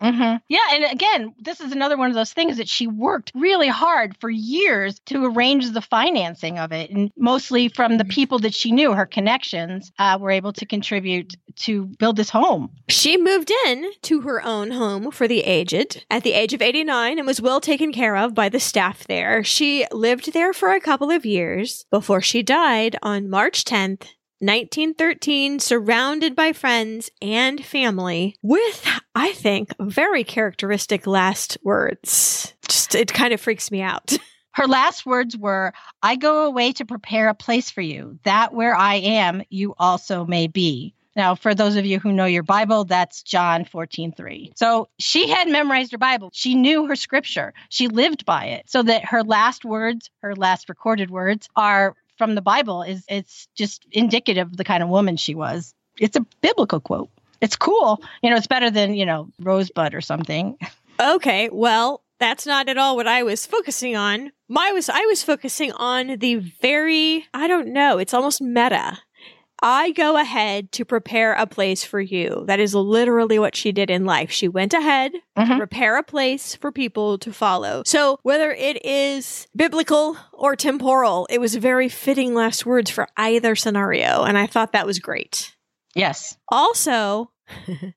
Mm-hmm. Yeah, and again, this is another one of those things that she worked really hard for years to arrange the financing of it, and mostly from the mm-hmm. people that she knew, her connections uh, were able to contribute to build this home. She moved in to her own home for the aged at the age of 89 and was well taken care of by the staff there. She lived there for a couple of years before she died on March 10th, 1913, surrounded by friends and family, with, I think, very characteristic last words. Just, it kind of freaks me out. Her last words were, I go away to prepare a place for you, that where I am, you also may be. Now, for those of you who know your Bible, that's John 14, 3. So she had memorized her Bible. She knew her scripture. She lived by it. So that her last words, her last recorded words, are from the Bible is it's just indicative of the kind of woman she was. It's a biblical quote. It's cool. You know, it's better than, you know, Rosebud or something. Okay, well, that's not at all what I was focusing on. My was I was focusing on the very I don't know, it's almost meta. I go ahead to prepare a place for you. That is literally what she did in life. She went ahead Mhm. to prepare a place for people to follow. So whether it is biblical or temporal, it was very fitting last words for either scenario. And I thought that was great. Yes. Also,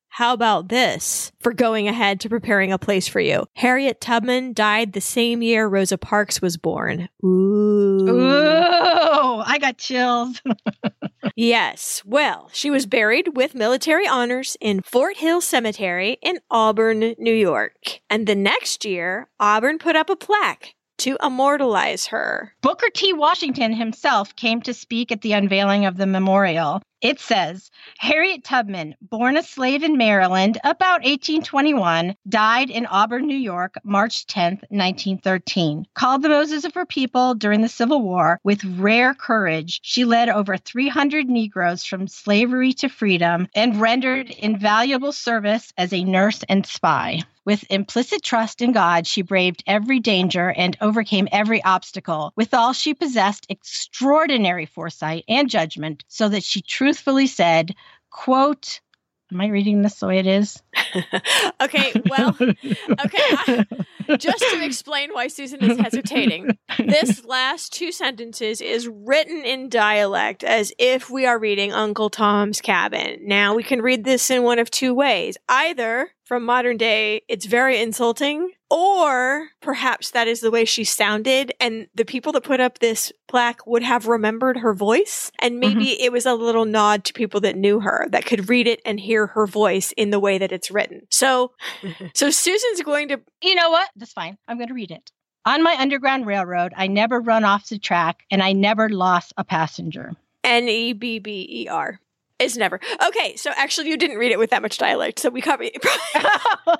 how about this for going ahead to preparing a place for you? Harriet Tubman died the same year Rosa Parks was born. Ooh. Ooh, I got chills. Yes. Well, she was buried with military honors in Fort Hill Cemetery in Auburn, New York. And the next year, Auburn put up a plaque to immortalize her. Booker T. Washington himself came to speak at the unveiling of the memorial. It says Harriet Tubman, born a slave in Maryland about 1821, died in Auburn, New York, March 10, 1913. Called the Moses of her people during the Civil War, with rare courage, she led over 300 Negroes from slavery to freedom and rendered invaluable service as a nurse and spy. With implicit trust in God, she braved every danger and overcame every obstacle. Withal, she possessed extraordinary foresight and judgment, so that she truthfully said, quote, Am I reading this the way it is? okay, well, okay. I- just to explain why Susan is hesitating, this last two sentences is written in dialect as if we are reading Uncle Tom's Cabin. Now, we can read this in one of two ways. Either from modern day, it's very insulting, or perhaps that is the way she sounded, and the people that put up this plaque would have remembered her voice, and mm-hmm. maybe it was a little nod to people that knew her that could read it and hear her voice in the way that it's written. So, so Susan's going to You know what? That's fine. I'm going to read it. On my Underground Railroad, I never run off the track and I never lost a passenger. N E B B E R. Is never. Okay, so actually you didn't read it with that much dialect, so we copy. Was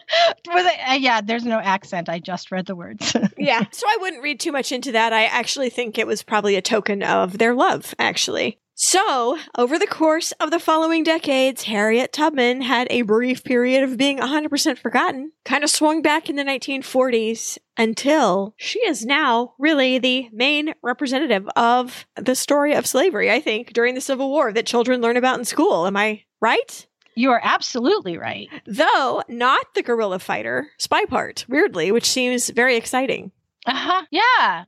it, uh, yeah, there's no accent. I just read the words. yeah. So I wouldn't read too much into that. I actually think it was probably a token of their love, actually. So, over the course of the following decades, Harriet Tubman had a brief period of being 100% forgotten, kind of swung back in the 1940s until she is now really the main representative of the story of slavery, I think, during the Civil War that children learn about in school. Am I right? you are absolutely right. Though not the guerrilla fighter spy part, weirdly, which seems very exciting. Uh huh. Yeah,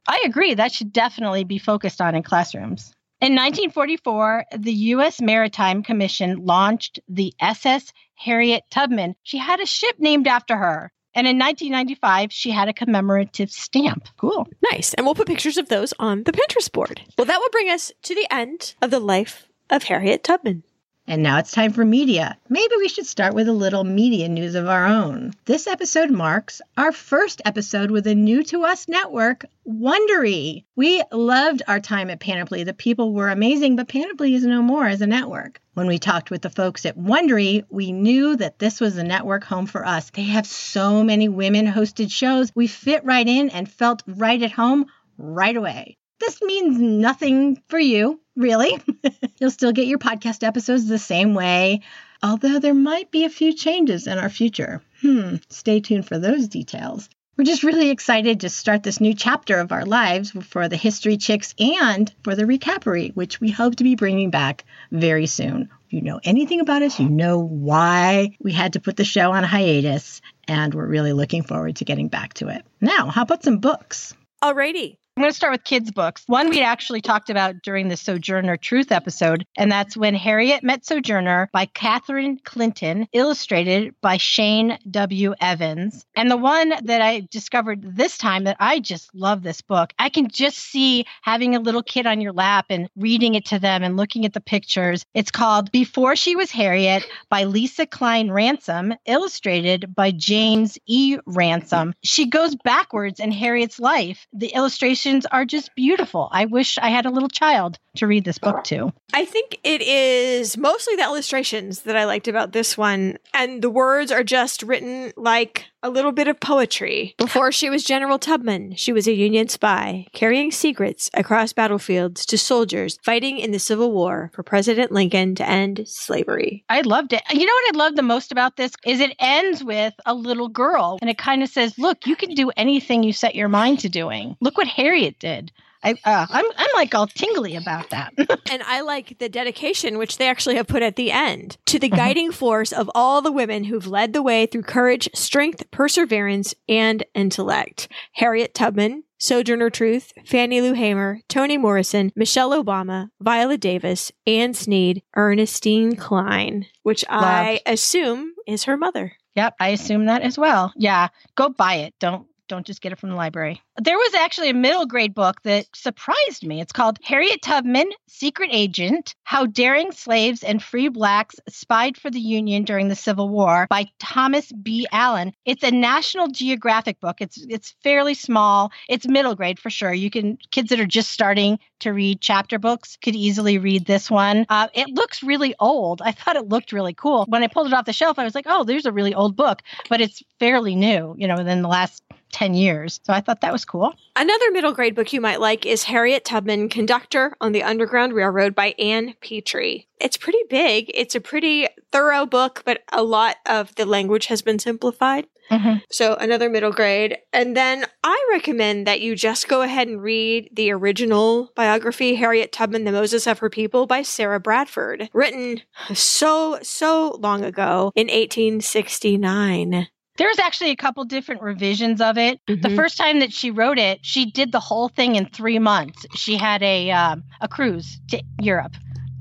I agree. That should definitely be focused on in classrooms. In 1944, the U.S. Maritime Commission launched the SS Harriet Tubman. She had a ship named after her. And in 1995, she had a commemorative stamp. Cool. Nice. And we'll put pictures of those on the Pinterest board. Well, that will bring us to the end of the life of Harriet Tubman. And now it's time for media. Maybe we should start with a little media news of our own. This episode marks our first episode with a new to us network, Wondery. We loved our time at Panoply. The people were amazing, but Panoply is no more as a network. When we talked with the folks at Wondery, we knew that this was a network home for us. They have so many women hosted shows. We fit right in and felt right at home right away. This means nothing for you, really. You'll still get your podcast episodes the same way, although there might be a few changes in our future. Hmm, stay tuned for those details. We're just really excited to start this new chapter of our lives for the History Chicks and for the Recapery, which we hope to be bringing back very soon. If you know anything about us, you know why we had to put the show on hiatus, and we're really looking forward to getting back to it. Now, how about some books? Alrighty. I'm going to start with kids' books. One we actually talked about during the Sojourner Truth episode, and that's When Harriet Met Sojourner by Catherine Clinton, illustrated by Shane W. Evans. And the one that I discovered this time that I just love this book, I can just see having a little kid on your lap and reading it to them and looking at the pictures. It's called Before She Was Harriet by Lesa Cline-Ransome, illustrated by James E. Ransome. She goes backwards in Harriet's life. The illustrations illustrations are just beautiful. I wish I had a little child to read this book to. I think it is mostly the illustrations that I liked about this one. And the words are just written like a little bit of poetry. Before she was General Tubman, she was a Union spy, carrying secrets across battlefields to soldiers fighting in the Civil War for President Lincoln to end slavery. I loved it. You know what I love the most about this is it ends with a little girl and it kind of says, "Look, you can do anything you set your mind to doing. Look what Harriet did." I, uh, I'm, I'm like all tingly about that. and I like the dedication, which they actually have put at the end, to the guiding force of all the women who've led the way through courage, strength, perseverance, and intellect. Harriet Tubman, Sojourner Truth, Fannie Lou Hamer, Toni Morrison, Michelle Obama, Viola Davis, Anne Sneed, Ernestine Cline, which I assume is her mother. Yep, I assume that as well. Yeah, go buy it. Don't don't just get it from the library. There was actually a middle grade book that surprised me. It's called Harriet Tubman, Secret Agent: How Daring Slaves and Free Blacks Spied for the Union During the Civil War by Thomas B. Allen. It's a National Geographic book. It's it's fairly small. It's middle grade for sure. You can kids that are just starting to read chapter books could easily read this one. Uh, it looks really old. I thought it looked really cool. When I pulled it off the shelf, I was like, oh, there's a really old book, but it's fairly new, you know, within the last 10 years. So I thought that was cool. Another middle grade book you might like is Harriet Tubman, Conductor on the Underground Railroad by Ann Petry. It's pretty big. It's a pretty thorough book, but a lot of the language has been simplified. Mhm. So another middle grade. And then I recommend that you just go ahead and read the original biography, Harriet Tubman, The Moses of Her People by Sarah Bradford, written so, so long ago in 1869. There's actually a couple different revisions of it. The Mhm. first time that she wrote it, she did the whole thing in three months. She had a um, a cruise to Europe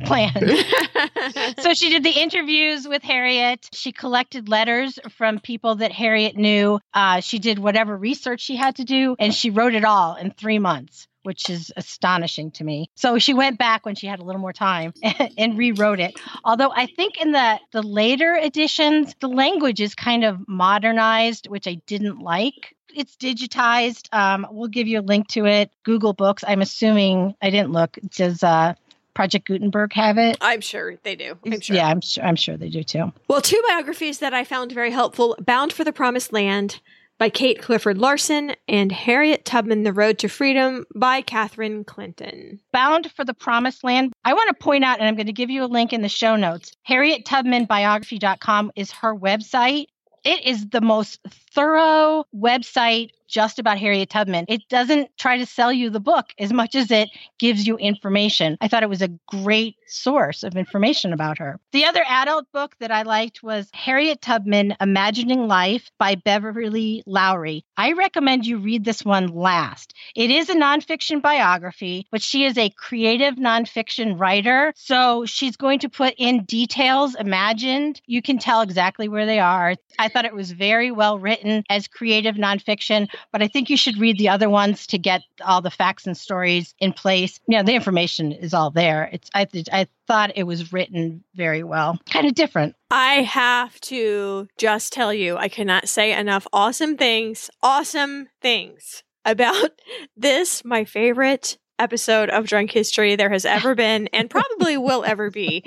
planned. so she did the interviews with Harriet. She collected letters from people that Harriet knew. Uh, she did whatever research she had to do, and she wrote it all in three months. Which is astonishing to me. So she went back when she had a little more time and rewrote it. Although I think in the the later editions, the language is kind of modernized, which I didn't like. It's digitized. Um, we'll give you a link to it. Google Books. I'm assuming I didn't look. Does uh, Project Gutenberg have it? I'm sure they do. I'm sure. Yeah, I'm sure. I'm sure they do too. Well, two biographies that I found very helpful Bound for the Promised Land by Kate Clifford Larson and Harriet Tubman, The Road to Freedom by Catherine Clinton. Bound for the Promised Land. I want to point out, and I'm going to give you a link in the show notes. HarrietTubmanBiography.com is her website. It is the most thorough website just about Harriet Tubman. It doesn't try to sell you the book as much as it gives you information. I thought it was a great source of information about her. The other adult book that I liked was Harriet Tubman Imagining Life by Beverly Lowry. I recommend you read this one last. It is a nonfiction biography, but she is a creative nonfiction writer. So she's going to put in details imagined. You can tell exactly where they are. I thought it was very well written as creative nonfiction, but I think you should read the other ones to get all the facts and stories in place. You know, the information is all there. It's I I thought it was written very well. Kind of different. I have to just tell you, I cannot say enough awesome things, awesome things about this, my favorite episode of Drunk History there has ever been and probably will ever be.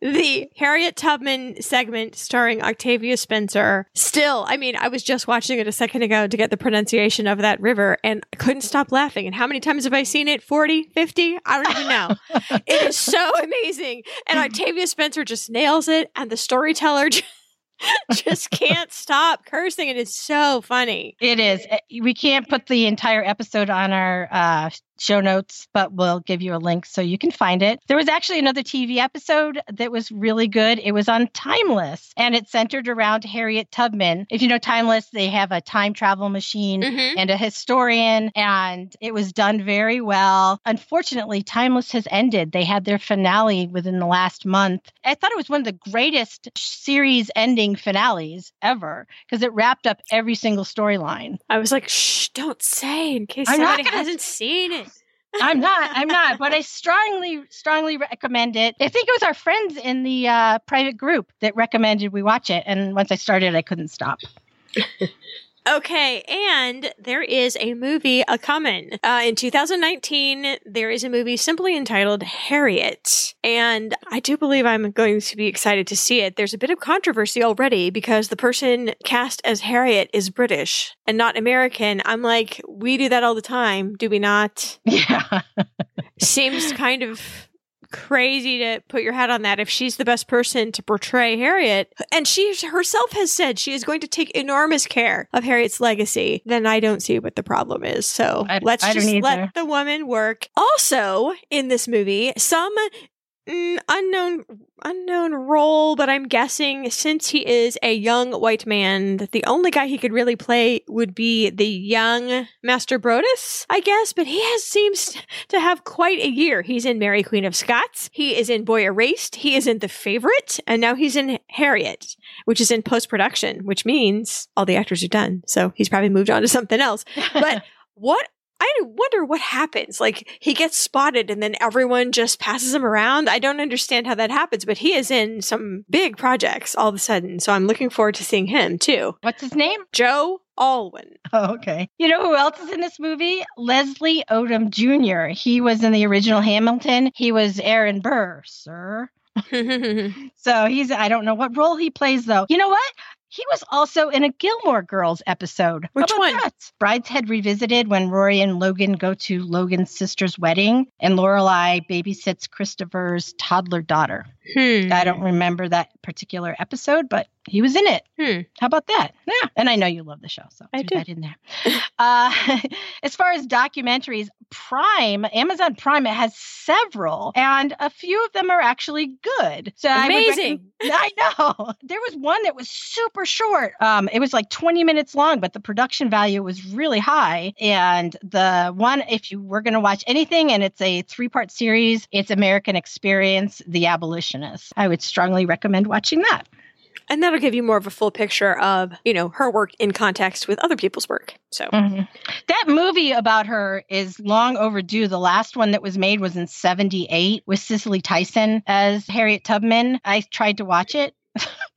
The Harriet Tubman segment starring Octavia Spencer. Still, I mean, I was just watching it a second ago to get the pronunciation of that river and I couldn't stop laughing. And how many times have I seen it? 40, 50? I don't even know. it is so amazing. And Octavia Spencer just nails it. And the storyteller just, just can't stop cursing. It is so funny. It is. We can't put the entire episode on our uh, show notes, but we'll give you a link so you can find it. There was actually another TV episode that was really good. It was on Timeless and it centered around Harriet Tubman. If you know Timeless, they have a time travel machine Mhm. and a historian, and it was done very well. Unfortunately, Timeless has ended. They had their finale within the last month. I thought it was one of the greatest series ending finales ever because it wrapped up every single storyline. I was like, shh, don't say in case I'm somebody hasn't seen it. I'm not. I'm not. But I strongly, strongly recommend it. I think it was our friends in the uh, private group that recommended we watch it. And once I started, I couldn't stop. Okay, and there is a movie a coming. Uh, in 2019, there is a movie simply entitled Harriet. And I do believe I'm going to be excited to see it. There's a bit of controversy already because the person cast as Harriet is British and not American. I'm like, we do that all the time, do we not? Yeah. Seems kind of crazy to put your hat on that if she's the best person to portray Harriet. And she herself has said she is going to take enormous care of Harriet's legacy. Then I don't see what the problem is. So I- let's I just let the woman work. Also, in this movie, some unknown unknown role, but I'm guessing since he is a young white man, that the only guy he could really play would be the young Master Brodess, I guess. But he has seems to have quite a year. He's in Mary Queen of Scots. He is in Boy Erased. He is in The Favorite, and now he's in Harriet, which is in post production, which means all the actors are done. So he's probably moved on to something else. But what I wonder what happens. Like he gets spotted and then everyone just passes him around. I don't understand how that happens, but he is in some big projects all of a sudden. So I'm looking forward to seeing him too. What's his name? Joe Alwyn. Oh, okay. You know who else is in this movie? Leslie Odom Jr. He was in the original Hamilton. He was Aaron Burr, sir. So he's, I don't know what role he plays though. You know what? He was also in a Gilmore Girls episode. Which one? that? Brideshead Revisited when Rory and Logan go to Logan's sister's wedding and Lorelai babysits Christopher's toddler daughter. Hmm. I don't remember that particular episode, but he was in it. Hmm. How about that? Yeah. And I know you love the show, so I do do. that in there. uh, as far as documentaries, Prime, Amazon Prime, it has several, and a few of them are actually good. So I Amazing. recom- I know. There was one that was super short. Um, it was like 20 minutes long, but the production value was really high. And the one, if you were going to watch anything, and it's a three part series, it's American Experience, The I would strongly recommend watching that. And that'll give you more of a full picture of, you know, her work in context with other people's work. So Mhm. That movie about her is long overdue. The last one that was made was in 78 with Cicely Tyson as Harriet Tubman. I tried to watch it,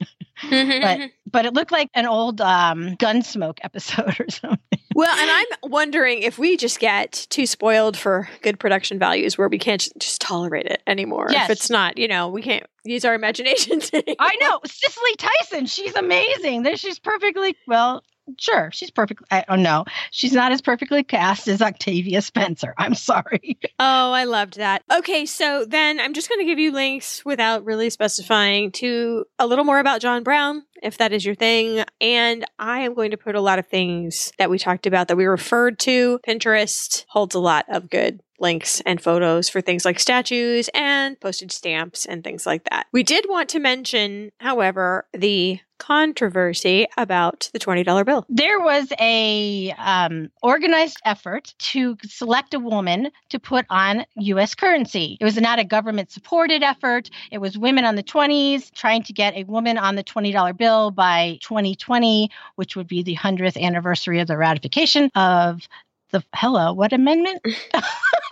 but but it looked like an old um, Gunsmoke episode or something. Well, and I'm wondering if we just get too spoiled for good production values where we can't just, just tolerate it anymore. Yes. If it's not, you know, we can't use our imaginations. anymore. I know Cicely Tyson. She's amazing. There, she's perfectly well. Sure, she's perfect. I oh, don't know. She's not as perfectly cast as Octavia Spencer. I'm sorry. Oh, I loved that. Okay, so then I'm just going to give you links without really specifying to a little more about John Brown, if that is your thing. And I am going to put a lot of things that we talked about that we referred to. Pinterest holds a lot of good links and photos for things like statues and postage stamps and things like that. We did want to mention, however, the controversy about the $20 bill. There was a um, organized effort to select a woman to put on U.S. currency. It was not a government supported effort. It was women on the 20s trying to get a woman on the $20 bill by 2020, which would be the 100th anniversary of the ratification of the hello what amendment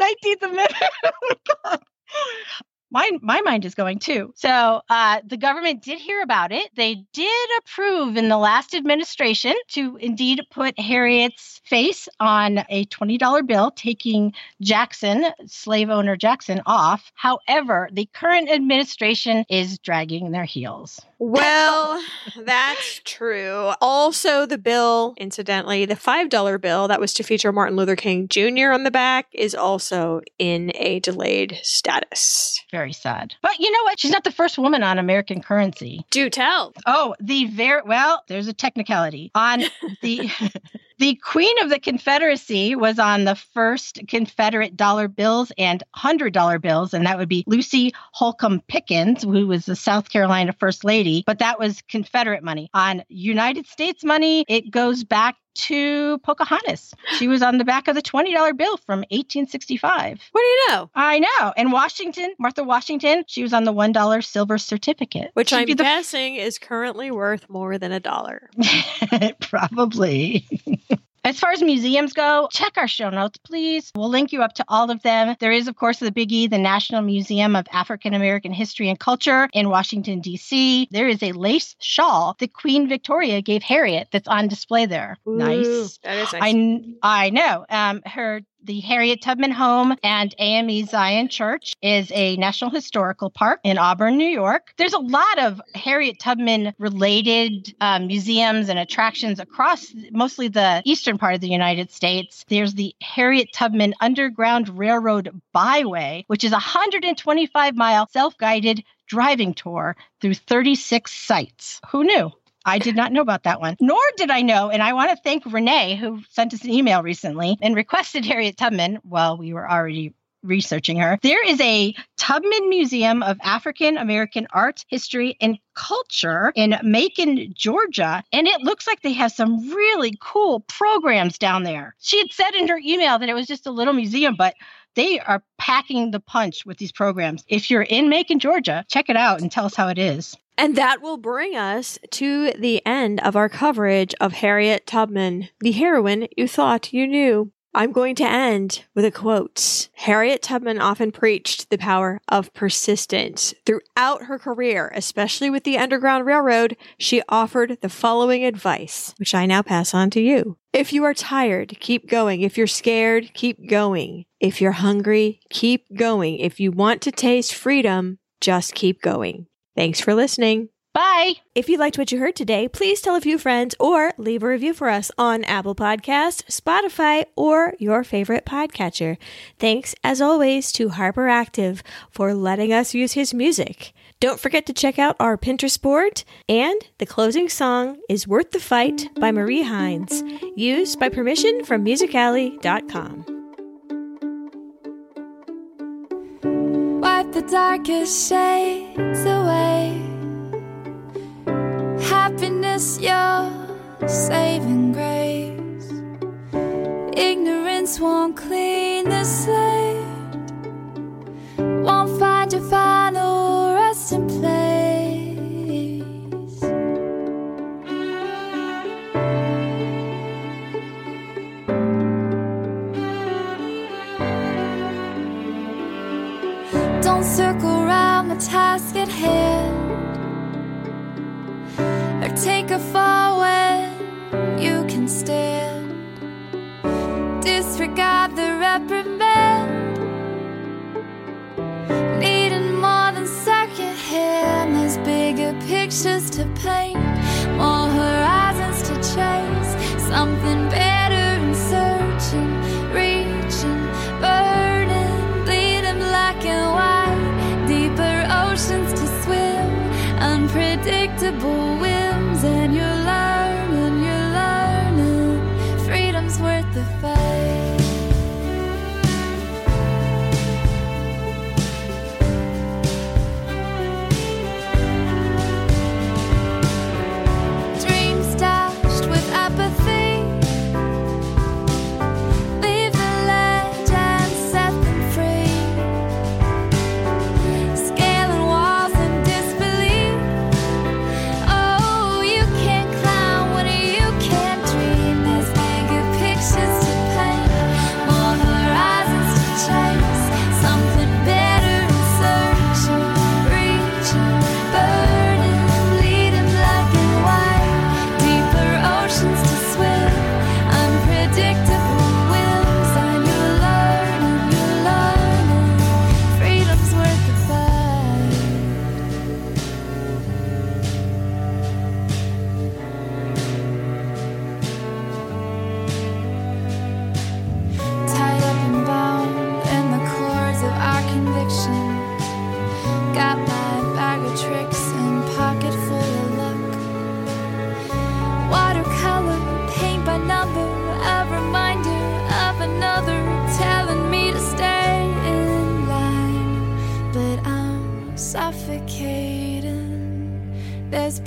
19th amendment oh my my, mind is going too. So uh, the government did hear about it. They did approve in the last administration to indeed put Harriet's face on a $20 bill, taking Jackson, slave owner Jackson, off. However, the current administration is dragging their heels. Well, that's true. Also, the bill, incidentally, the $5 bill that was to feature Martin Luther King Jr. on the back is also in a delayed status. Very sad. But you know what? She's not the first woman on American currency. Do tell. Oh, the very well, there's a technicality. On the the Queen of the Confederacy was on the first Confederate dollar bills and hundred dollar bills, and that would be Lucy Holcomb Pickens, who was the South Carolina First Lady, but that was Confederate money. On United States money, it goes back to Pocahontas. She was on the back of the $20 bill from 1865. What do you know? I know. And Washington, Martha Washington, she was on the $1 silver certificate. Which She'd I'm the guessing is currently worth more than a dollar. Probably. As far as museums go, check our show notes, please. We'll link you up to all of them. There is, of course, the Biggie, the National Museum of African American History and Culture in Washington, D.C. There is a lace shawl that Queen Victoria gave Harriet that's on display there. Ooh, nice. That is nice. I, I know. Um, her the Harriet Tubman Home and AME Zion Church is a National Historical Park in Auburn, New York. There's a lot of Harriet Tubman related um, museums and attractions across mostly the eastern part of the United States. There's the Harriet Tubman Underground Railroad Byway, which is a 125 mile self guided driving tour through 36 sites. Who knew? I did not know about that one. Nor did I know, and I want to thank Renee, who sent us an email recently and requested Harriet Tubman while we were already researching her. There is a Tubman Museum of African American Art, History, and Culture in Macon, Georgia, and it looks like they have some really cool programs down there. She had said in her email that it was just a little museum, but they are packing the punch with these programs. If you're in Macon, Georgia, check it out and tell us how it is. And that will bring us to the end of our coverage of Harriet Tubman, the heroine you thought you knew. I'm going to end with a quote. Harriet Tubman often preached the power of persistence. Throughout her career, especially with the Underground Railroad, she offered the following advice, which I now pass on to you. If you are tired, keep going. If you're scared, keep going. If you're hungry, keep going. If you want to taste freedom, just keep going. Thanks for listening. Bye. If you liked what you heard today, please tell a few friends or leave a review for us on Apple Podcast, Spotify, or your favorite podcatcher. Thanks, as always, to Harper Active for letting us use his music. Don't forget to check out our Pinterest board, and the closing song is Worth the Fight by Marie Hines, used by permission from musicalley.com. The darkest shades away. Happiness, your saving grace. Ignorance won't clean the slate. Won't find your final resting place. Around the task at hand or take a fall when you can stand. Disregard the reprimand. Needing more than secondhand. There's bigger pictures to paint, more horizons to chase. Something better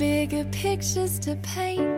bigger pictures to paint,